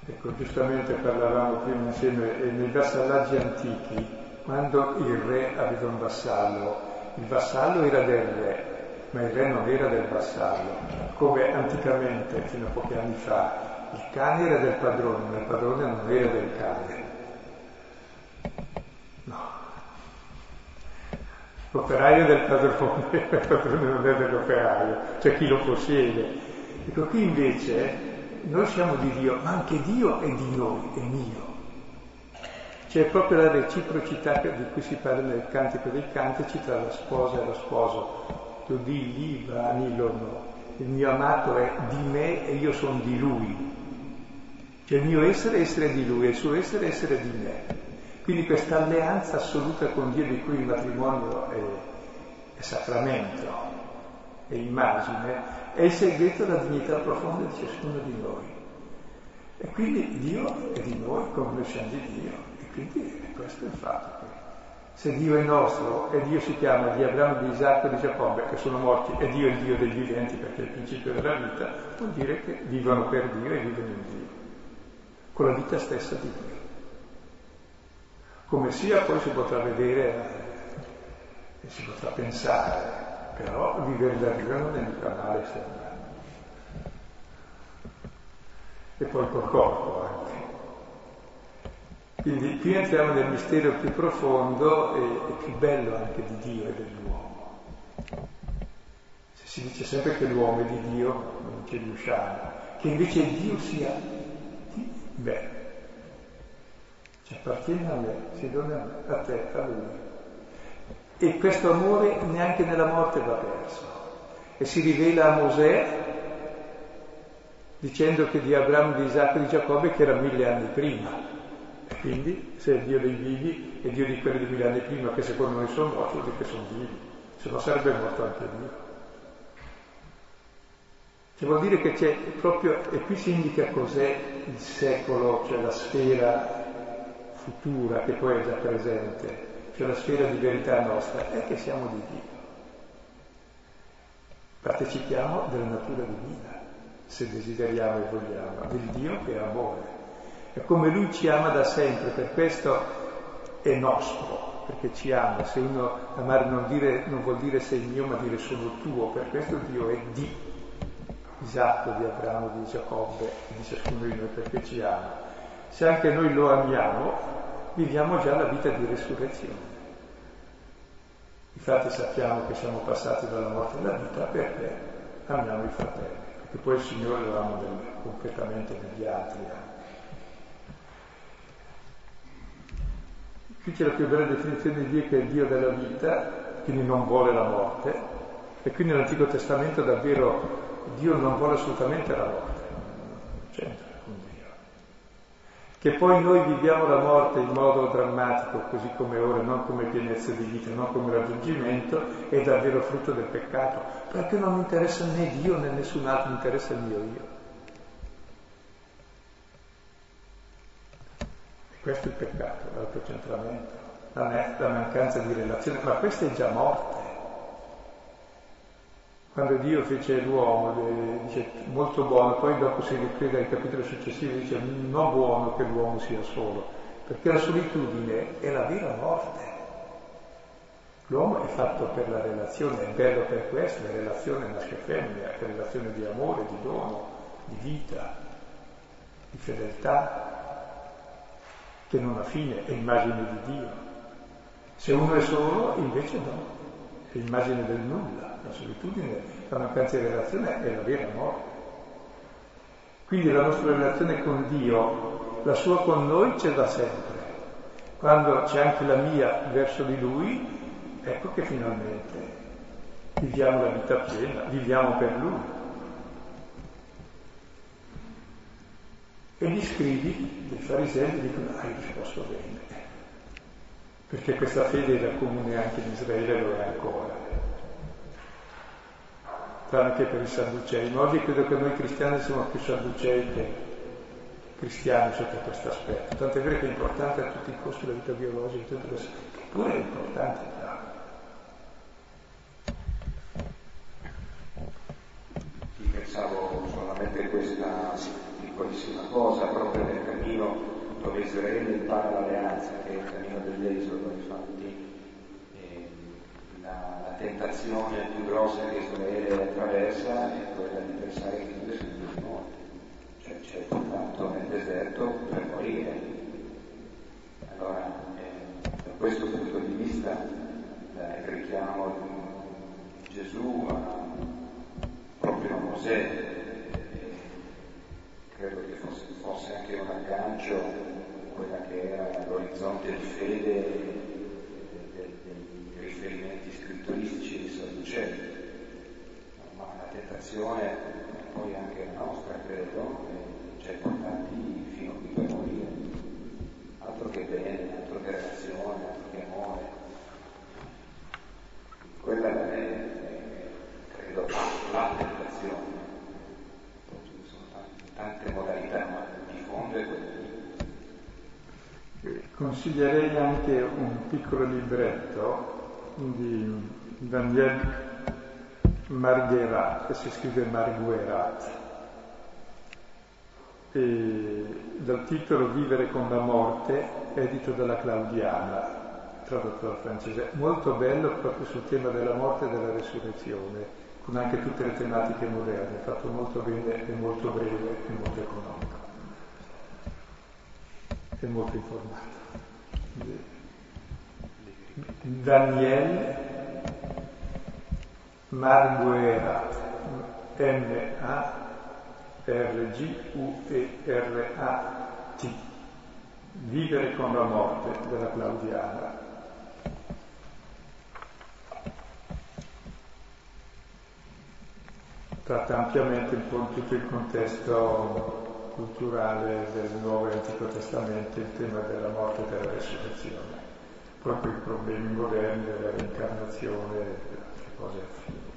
Ecco, giustamente parlavamo prima insieme nei vassallaggi antichi, quando il re aveva un vassallo, il vassallo era del re, ma il re non era del vassallo, come anticamente, fino a pochi anni fa, il cane era del padrone, ma il padrone non era del cane. No. L'operaio è del padrone, il padrone non è dell'operaio, c'è chi lo possiede. Ecco, qui invece noi siamo di Dio, ma anche Dio è di noi, è mio. C'è proprio la reciprocità di cui si parla nel Cantico dei Cantici tra la sposa e lo sposo. Tu di lì, vani no. Il mio amato è di me e io sono di lui. Cioè il mio essere è essere di lui e il suo essere è essere di me. Quindi questa alleanza assoluta con Dio di cui il matrimonio è, è sacramento, è immagine, è il segreto della dignità profonda di ciascuno di noi. E quindi Dio è di noi come noi siamo di Dio. E quindi questo è il fatto. Se Dio è nostro e Dio si chiama di Abramo, di Isacco e di Giacobbe, che sono morti, e Dio è il Dio dei viventi perché è il principio della vita, vuol dire che vivono per Dio e vivono in Dio, con la vita stessa di Dio. Come sia poi si potrà vedere e si potrà pensare però è mica male sembra. E poi col corpo anche. Quindi più entriamo nel mistero più profondo e, e più bello anche di Dio e dell'uomo. Se si dice sempre che l'uomo è di Dio, non ci riusciamo, che invece Dio sia di me, ci appartiene a me, si dona a te, a lui. E questo amore neanche nella morte va perso. E si rivela a Mosè dicendo che di Abramo, di Isacco e di Giacobbe che era mille anni prima. Quindi se è Dio dei vivi e Dio di quelli di mille anni prima che secondo noi sono morti, che sono vivi, se no sarebbe morto anche Dio. Cioè vuol dire che c'è proprio, e qui si indica cos'è il secolo, cioè la sfera futura che poi è già presente, cioè la sfera di verità nostra, è che siamo di Dio. Partecipiamo della natura divina, se desideriamo e vogliamo, del Dio che è amore. E come Lui ci ama da sempre, per questo è nostro, perché ci ama. Se uno amare non, dire, non vuol dire sei mio, ma dire sono tuo, per questo Dio è di Isacco, di Abramo, di Giacobbe, di ciascuno di noi, perché ci ama. Se anche noi lo amiamo, viviamo già la vita di resurrezione. Infatti sappiamo che siamo passati dalla morte alla vita perché amiamo i fratelli, perché poi il Signore lo ama completamente negli altri. Qui c'è la più bella definizione di Dio che è il Dio della vita, quindi non vuole la morte, e quindi nell'Antico Testamento davvero Dio non vuole assolutamente la morte, c'entra che poi noi viviamo la morte in modo drammatico, così come ora, non come pienezza di vita, non come raggiungimento, è davvero frutto del peccato, perché non interessa né Dio né nessun altro, interessa il mio io. E questo è il peccato, l'autocentramento, la, la mancanza di relazione, ma questa è già morte. Quando Dio fece l'uomo, dice molto buono, poi dopo si riprende al capitolo successivo e dice non buono che l'uomo sia solo, perché la solitudine è la vera morte. L'uomo è fatto per la relazione, è bello per questo, la relazione maschio femmina, è relazione di amore, di dono, di vita, di fedeltà, che non ha fine, è immagine di Dio. Se uno è solo, invece no, è immagine del nulla la solitudine, la mancanza di relazione è la vera morte. Quindi la nostra relazione con Dio, la sua con noi c'è da sempre. Quando c'è anche la mia verso di Lui, ecco che finalmente viviamo la vita piena, viviamo per Lui. E gli scrivi dei farisei dicono, hai risposto bene, perché questa fede era comune anche in Israele, lo è ancora tranne che per i sadducei, ma oggi credo che noi cristiani siamo più sadducei che cristiani sotto questo aspetto. Tanto è vero che è importante a tutti i costi la vita biologica, tutto questo, eppure è importante. Ti pensavo solamente questa piccolissima cosa, proprio nel cammino dove Israele impara l'alleanza, che è il cammino dell'Esodo, tentazione più grossa che Israele attraversa è quella di pensare che Dio sia Dio di morte, cioè c'è portato nel deserto per morire. Allora, eh, da questo punto di vista, eh, il richiamo di Gesù a, proprio a Mosè, eh, credo che fosse, fosse anche un aggancio a quella che era l'orizzonte di fede riferimenti scrittoristici di Sadducei, ma la tentazione poi anche la nostra, credo, ci ha portati fino qui per morire. Altro che bene, altro che relazione, altro che amore. Quella è, credo, la tentazione. Ci sono tante, tante modalità, ma di fondo è quella lì. Consiglierei anche un piccolo libretto di Daniel Margherat, che si scrive Marguerat, e dal titolo Vivere con la morte, edito dalla Claudiana. tradotto dal francese, molto bello proprio sul tema della morte e della resurrezione, con anche tutte le tematiche moderne, fatto molto bene, è molto breve e molto economico, è molto informato. Daniel Marguerat, M-A-R-G-U-E-R-A-T, Vivere con la morte della Claudiana. tratta ampiamente un po' tutto il contesto culturale del Nuovo e Antico Testamento il tema della morte e della resurrezione, proprio i problemi moderni della reincarnazione e altre cose affini.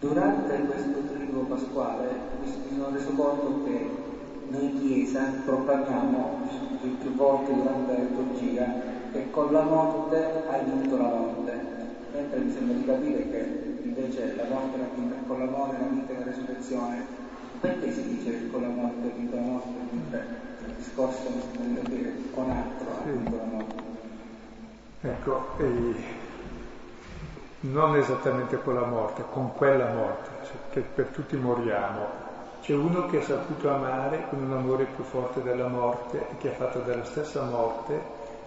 Durante questo triduo pasquale mi sono reso conto che noi in Chiesa proclamiamo più, volte durante la liturgia che con la morte hai vinto la morte, mentre mi sembra di capire che invece la morte l'ha vinta con la morte, l'ha vinta la resurrezione. Perché si dice che con la morte ha vinto la morte, mentre il discorso mi sembra di capire con altro ha vinto la morte? Ecco, e non esattamente con la morte, con quella morte, cioè che per tutti moriamo. C'è uno che ha saputo amare con un amore più forte della morte e che ha fatto della stessa morte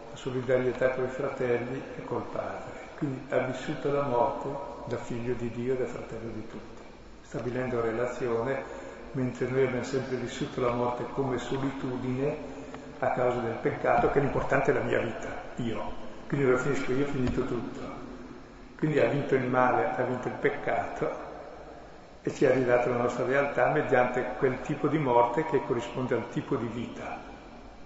la solidarietà con i fratelli e col padre. Quindi ha vissuto la morte da figlio di Dio e da fratello di tutti, stabilendo relazione, mentre noi abbiamo sempre vissuto la morte come solitudine a causa del peccato, che l'importante è la mia vita, io. Quindi lo finisco io, ho finito tutto quindi ha vinto il male, ha vinto il peccato e ci ha ridato la nostra realtà mediante quel tipo di morte che corrisponde al tipo di vita.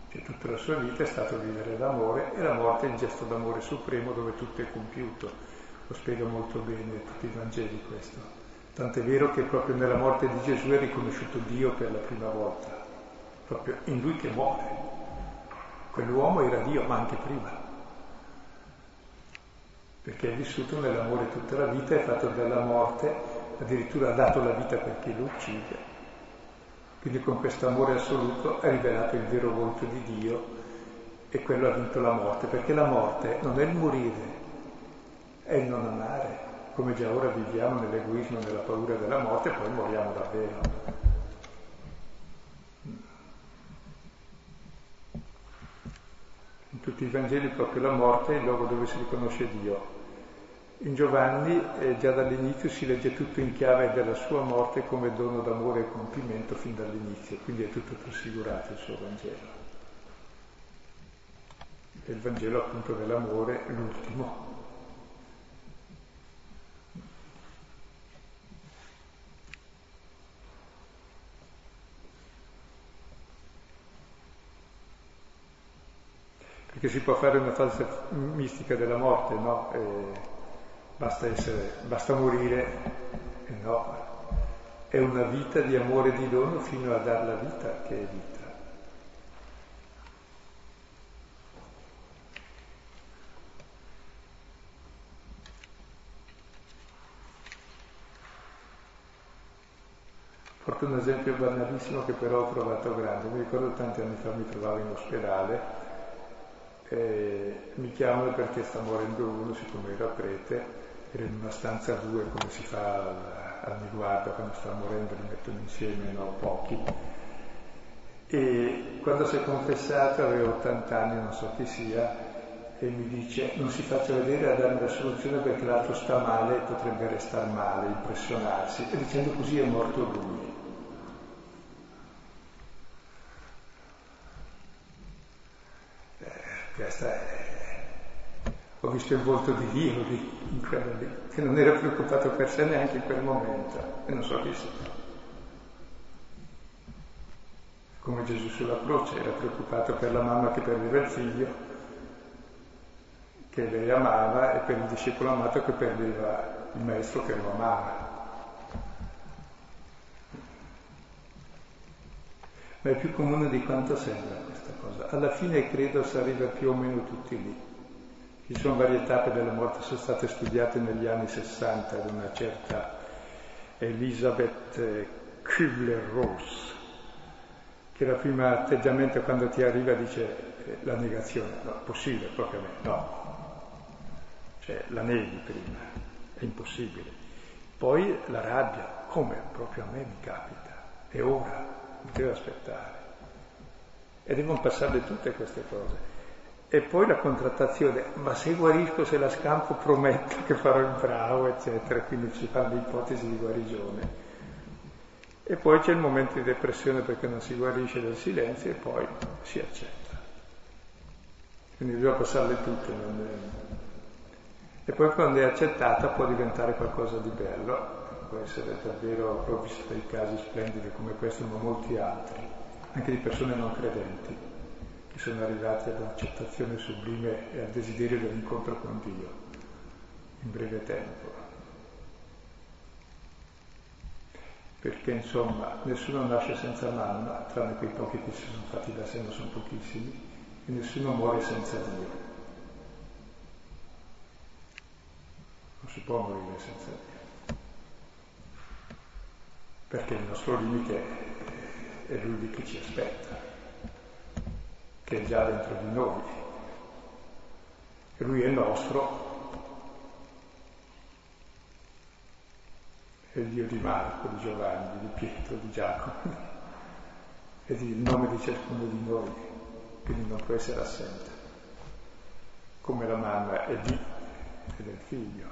Cioè tutta la sua vita è stato vivere l'amore e la morte è il gesto d'amore supremo dove tutto è compiuto. Lo spiega molto bene tutti i Vangeli questo. Tant'è vero che proprio nella morte di Gesù è riconosciuto Dio per la prima volta, proprio in lui che muore. Quell'uomo era Dio, ma anche prima perché è vissuto nell'amore tutta la vita, è fatto della morte, addirittura ha dato la vita per chi lo uccide, Quindi con questo amore assoluto ha rivelato il vero volto di Dio e quello ha vinto la morte, perché la morte non è il morire, è il non amare, come già ora viviamo nell'egoismo, nella paura della morte, poi moriamo davvero. In tutti i Vangeli proprio la morte è il luogo dove si riconosce Dio. In Giovanni eh, già dall'inizio si legge tutto in chiave della sua morte come dono d'amore e compimento fin dall'inizio, quindi è tutto trasfigurato il suo Vangelo. E il Vangelo appunto dell'amore, l'ultimo. Perché si può fare una falsa mistica della morte, no? E basta, essere, basta morire, no, è una vita di amore e di dono fino a dar la vita che è vita. Porto un esempio banalissimo che però ho trovato grande. Mi ricordo tanti anni fa mi trovavo in ospedale, e mi chiamano perché sta morendo uno, siccome era prete, era in una stanza a due come si fa al, al quando sta morendo, li mettono insieme, no, pochi. E quando si è confessato, aveva 80 anni, non so chi sia, e mi dice non si faccia vedere a darmi la soluzione perché l'altro sta male e potrebbe restare male, impressionarsi. E dicendo così è morto lui. Eh, questa è visto il volto di Dio lì, in quello lì, che non era preoccupato per sé neanche in quel momento, e non so chi sia. Come Gesù sulla croce era preoccupato per la mamma che perdeva il figlio, che lei amava, e per il discepolo amato che perdeva il maestro che lo amava. Ma è più comune di quanto sembra questa cosa. Alla fine credo si arriva più o meno tutti lì. Ci sono varie tappe della morte, sono state studiate negli anni 60 da una certa Elisabeth Kübler-Ross, che il primo atteggiamento quando ti arriva dice eh, la negazione, no, possibile proprio a me, no, cioè la neghi prima, è impossibile. Poi la rabbia, come proprio a me mi capita, è ora, non devo aspettare. E devono passare tutte queste cose. E poi la contrattazione, ma se guarisco, se la scampo, prometto che farò il bravo, eccetera, quindi si fanno ipotesi di guarigione. E poi c'è il momento di depressione perché non si guarisce del silenzio e poi si accetta. Quindi bisogna passarle tutte. E poi quando è accettata può diventare qualcosa di bello, può essere davvero, ho visto dei casi splendidi come questo, ma molti altri, anche di persone non credenti che sono arrivati ad un'accettazione sublime e al desiderio dell'incontro con Dio in breve tempo. Perché insomma nessuno nasce senza mamma, tranne quei pochi che si sono fatti da sé, non sono pochissimi, e nessuno muore senza Dio. Non si può morire senza Dio. Perché il nostro limite è lui che ci aspetta che è già dentro di noi. Lui è nostro, è il Dio di Marco, di Giovanni, di Pietro, di Giacomo, e il nome di ciascuno di noi, quindi non può essere assente, come la mamma è di e del figlio.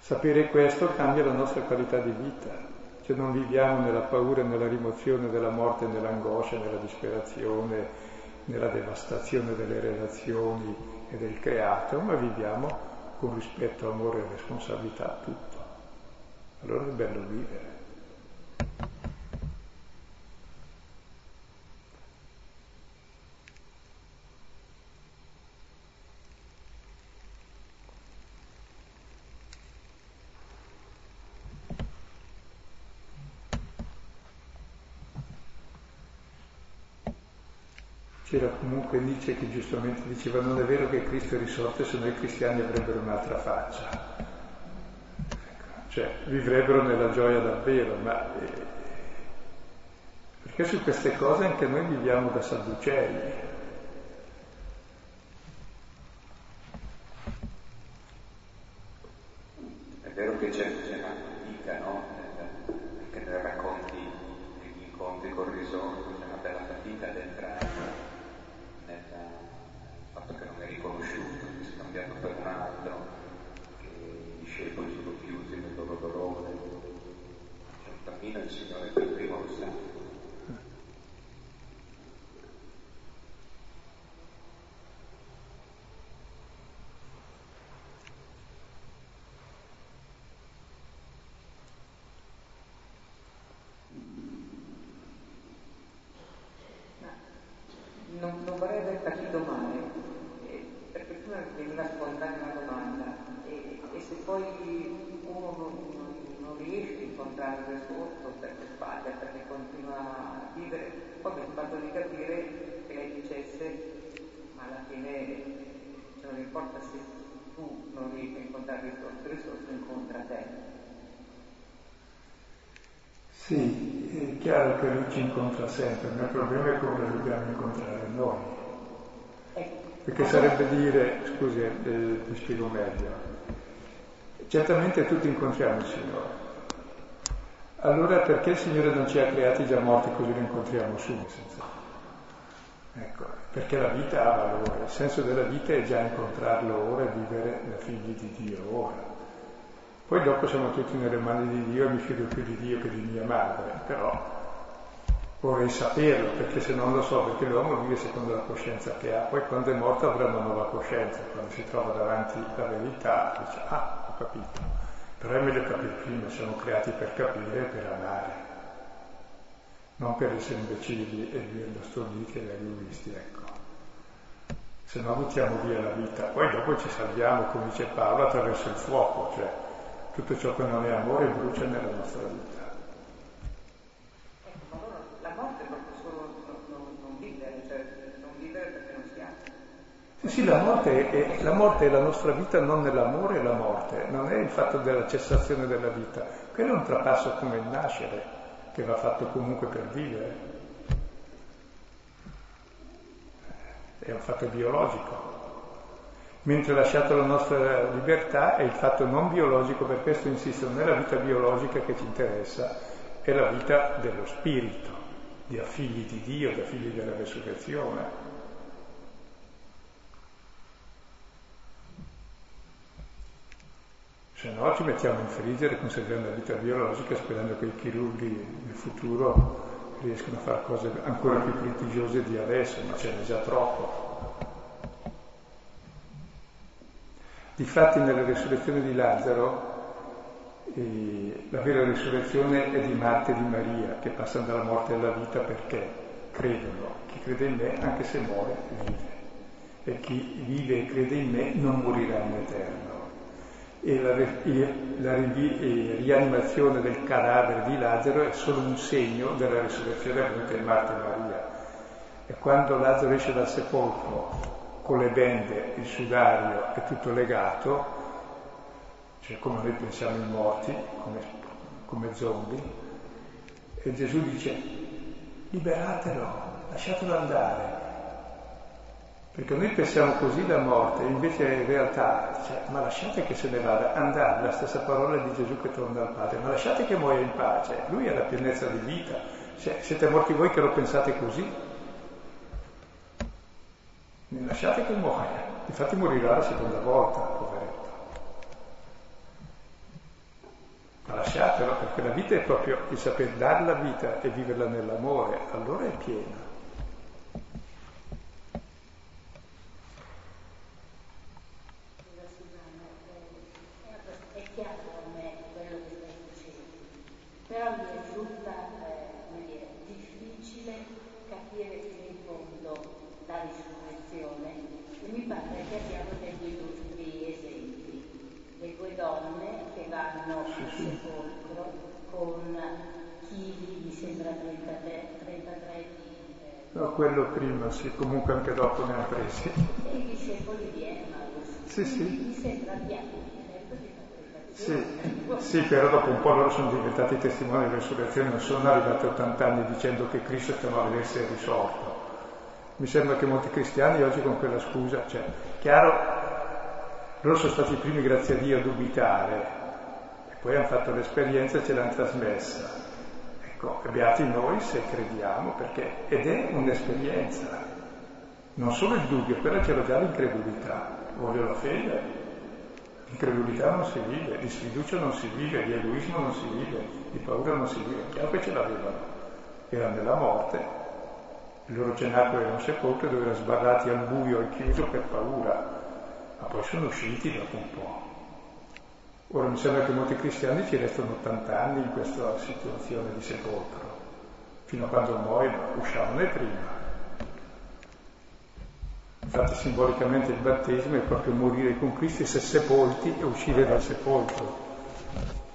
Sapere questo cambia la nostra qualità di vita, se non viviamo nella paura, nella rimozione della morte, nell'angoscia, nella disperazione, nella devastazione delle relazioni e del creato, ma viviamo con rispetto, amore e responsabilità tutto. Allora è bello vivere. C'era comunque Nietzsche che giustamente diceva non è vero che Cristo è risorto se noi cristiani avrebbero un'altra faccia. cioè vivrebbero nella gioia davvero, ma eh, perché su queste cose anche noi viviamo da sadducei. È vero che c'è, c'è una fatica, no? Anche nei racconti, negli incontri con risorto, c'è una bella fatica ad entrare nel fatto che non è riconosciuto, che è scambiato per un altro, che i discepoli sono chiusi nel loro dolore. C'è un cammino il Signore per primo lo sa. Sì, è chiaro che lui ci incontra sempre, ma il problema è come lo dobbiamo incontrare noi. Perché sarebbe dire, scusi, eh, ti spiego meglio, certamente tutti incontriamo il Signore. Allora perché il Signore non ci ha creati già morti così lo incontriamo subito? Ecco, perché la vita ha valore, il senso della vita è già incontrarlo ora e vivere da figli di Dio ora. Poi dopo siamo tutti nelle mani di Dio e mi fido più di Dio che di mia madre, però vorrei saperlo, perché se non lo so, perché l'uomo vive secondo la coscienza che ha, poi quando è morto avrà una nuova coscienza, quando si trova davanti la verità dice, ah, ho capito, però è meglio capire prima, siamo creati per capire e per amare, non per essere imbecilli e vivendo storditi ed egoisti, ecco. Se no buttiamo via la vita, poi dopo ci salviamo, come dice Paolo, attraverso il fuoco, cioè tutto ciò che non è amore brucia nella nostra vita. Ecco, ma allora la morte è proprio solo non, non vivere, cioè non vivere perché non si ha. Sì, sì, la morte, è, la morte è la nostra vita, non nell'amore è la morte, non è il fatto della cessazione della vita. Quello è un trapasso come il nascere, che va fatto comunque per vivere. È un fatto biologico mentre lasciato la nostra libertà è il fatto non biologico, per questo insisto, non è la vita biologica che ci interessa, è la vita dello spirito, da figli di Dio, da figli della resurrezione. Se no ci mettiamo in frigere conserviamo la vita biologica sperando che i chirurghi nel futuro riescano a fare cose ancora più prestigiose di adesso, ma ce n'è già troppo. Difatti nella risurrezione di Lazzaro eh, la vera risurrezione è di Marta e di Maria che passano dalla morte alla vita perché credono. Chi crede in me, anche se muore, vive. E chi vive e crede in me non morirà in eterno. E la, la, la rianimazione del cadavere di Lazzaro è solo un segno della risurrezione avvenuta in Marta e Maria. E quando Lazzaro esce dal sepolcro con le bende, il sudario è tutto legato, cioè come noi pensiamo ai morti, come, come zombie, e Gesù dice liberatelo, lasciatelo andare. Perché noi pensiamo così la morte, invece in realtà dice, ma lasciate che se ne vada, andate, la stessa parola di Gesù che torna al Padre, ma lasciate che muoia in pace, lui è la pienezza di vita, cioè, siete morti voi che lo pensate così, lasciate che muoia, infatti morirà la seconda volta, poveretto. Ma lasciatelo, perché la vita è proprio il saper dare la vita e viverla nell'amore, allora è piena. eh, difficile capire che abbiamo degli illustri esempi, le due donne che vanno al sepolcro con chili, mi sembra 33, 33 di... Eh, no, quello prima, sì, comunque anche dopo ne ha presi. E i discepoli di Emmaus. Sì, sì. Mi sembra bianco Sì, sì, però dopo un po' loro sono diventati testimoni della risurrezione, non sono arrivati a 80 anni dicendo che Cristo stiamo a è risorto. Mi sembra che molti cristiani oggi con quella scusa, cioè, chiaro, loro sono stati i primi, grazie a Dio, a dubitare, e poi hanno fatto l'esperienza e ce l'hanno trasmessa. Ecco, beati noi se crediamo, perché, ed è un'esperienza, non solo il dubbio, quella c'era già l'incredulità, voglio la fede, Incredulità non si vive, di sfiducia non si vive, di egoismo non si vive, di paura non si vive. Chiaro che ce l'avevano. Era nella morte, il loro cenacolo era un sepolcro dove erano sbarrati al buio, al chiuso per paura, ma poi sono usciti dopo un po'. Ora mi sembra che molti cristiani ci restano 80 anni in questa situazione di sepolcro, fino a quando muoiono, usciamone prima. Infatti simbolicamente il battesimo è proprio morire con Cristo, essere sepolti e uscire dal sepolcro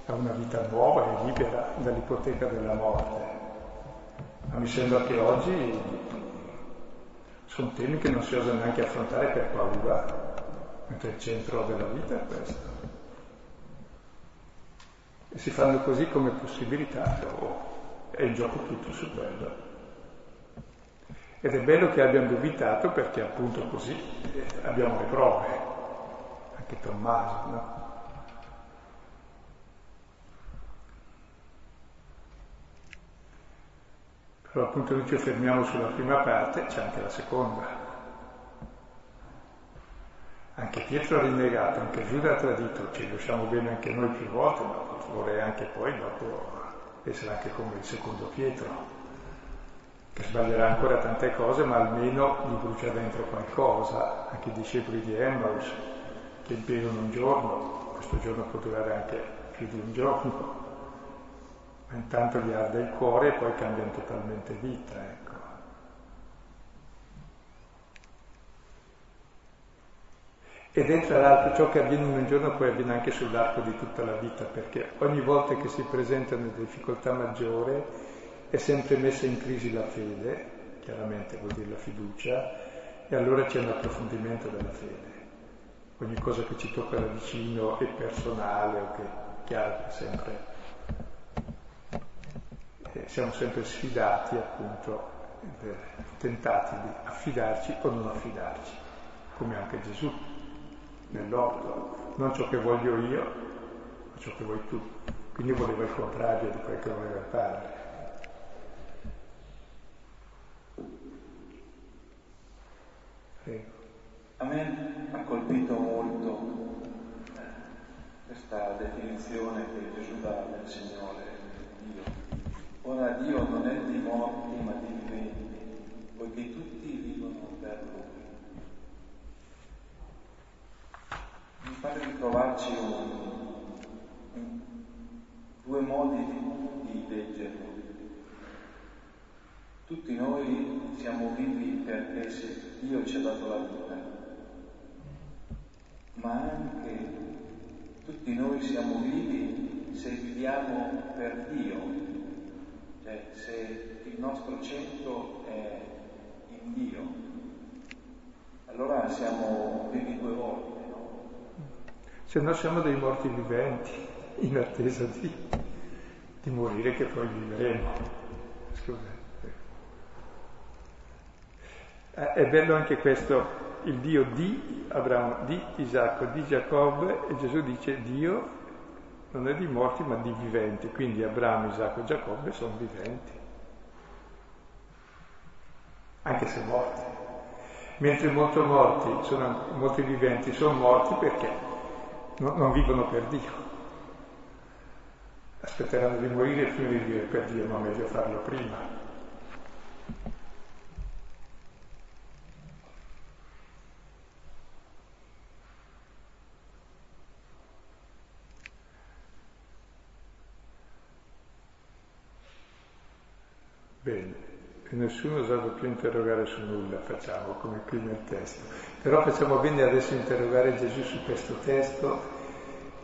a una vita nuova e libera dall'ipoteca della morte. Ma mi sembra che oggi sono temi che non si osa neanche affrontare per paura, mentre il centro della vita è questo. E si fanno così come possibilità, o è in gioco tutto su quello. Ed è bello che abbiano dubitato perché appunto così abbiamo le prove, anche Tommaso, no? Però appunto noi ci fermiamo sulla prima parte, c'è anche la seconda. Anche Pietro ha rinnegato, anche Giuda ha tradito, ci riusciamo bene anche noi più volte, ma vorrei anche poi dopo essere anche come il secondo Pietro che sbaglierà ancora tante cose, ma almeno gli brucia dentro qualcosa, anche i discepoli di Emmaus che impiegano un giorno, questo giorno può durare anche più di un giorno, intanto gli arde il cuore e poi cambiano totalmente vita, ecco. Ed è l'altro ciò che avviene in un giorno poi avviene anche sull'arco di tutta la vita, perché ogni volta che si presentano difficoltà maggiori è sempre messa in crisi la fede, chiaramente vuol dire la fiducia, e allora c'è un approfondimento della fede. Ogni cosa che ci tocca da vicino è personale è chiaro che sempre eh, siamo sempre sfidati appunto, eh, tentati di affidarci o non affidarci, come anche Gesù nell'orto, non ciò che voglio io, ma ciò che vuoi tu. Quindi voleva il contrario di quel che voleva il Padre. A me ha colpito molto eh, questa definizione che Gesù dà del Signore. Ora Dio non è di morti ma di viventi, poiché tutti vivono per Lui. Mi pare di trovarci due modi di, di leggerlo. Tutti noi siamo vivi perché Dio ci ha dato la vita, ma anche tutti noi siamo vivi se viviamo per Dio, cioè se il nostro centro è in Dio, allora siamo vivi due volte. No? Se no siamo dei morti viventi, in attesa di, di morire che poi vivremo. Scusa. Eh, è bello anche questo, il Dio di Abramo, di Isacco, di Giacobbe, e Gesù dice Dio non è di morti ma di viventi, quindi Abramo, Isacco e Giacobbe sono viventi, anche se morti. Mentre molti morti, sono, molti viventi sono morti perché non, non vivono per Dio. Aspetteranno di morire prima di vivere per Dio, ma meglio farlo prima. Bene, e nessuno osato più interrogare su nulla, facciamo come qui nel testo. Però facciamo bene adesso interrogare Gesù su questo testo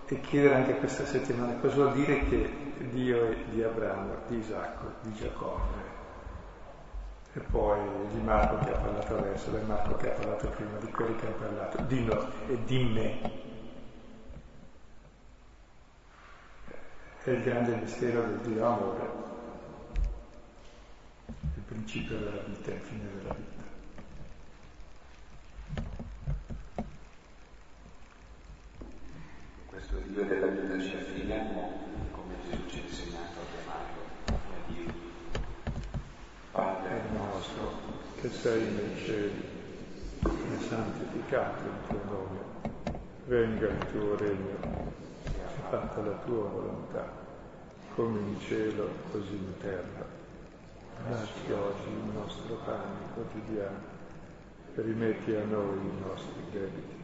e chiedere anche questa settimana cosa vuol dire che Dio è di Abramo, di Isacco, di Giacobbe. E poi di Marco che ha parlato adesso, di Marco che ha parlato prima, di quelli che hanno parlato, di noi e di me. è il grande mistero del Dio amore, il principio della vita e il fine della vita. Questo Dio della vita ci affiniamo come Gesù ci ha insegnato a chiamarlo, a Dio. Padre nostro, che sei nei cieli, sia santificato il tuo nome, venga il tuo regno fatta la tua volontà, come in cielo così in terra dacci oggi il nostro pane quotidiano, rimetti a noi i nostri debiti,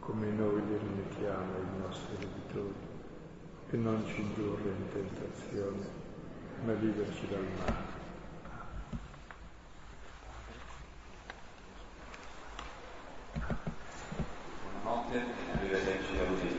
come noi li rimettiamo ai nostri debitori, e non ci indurre in tentazione, ma liberci dal male. Buonanotte e arrivederci a lunedì.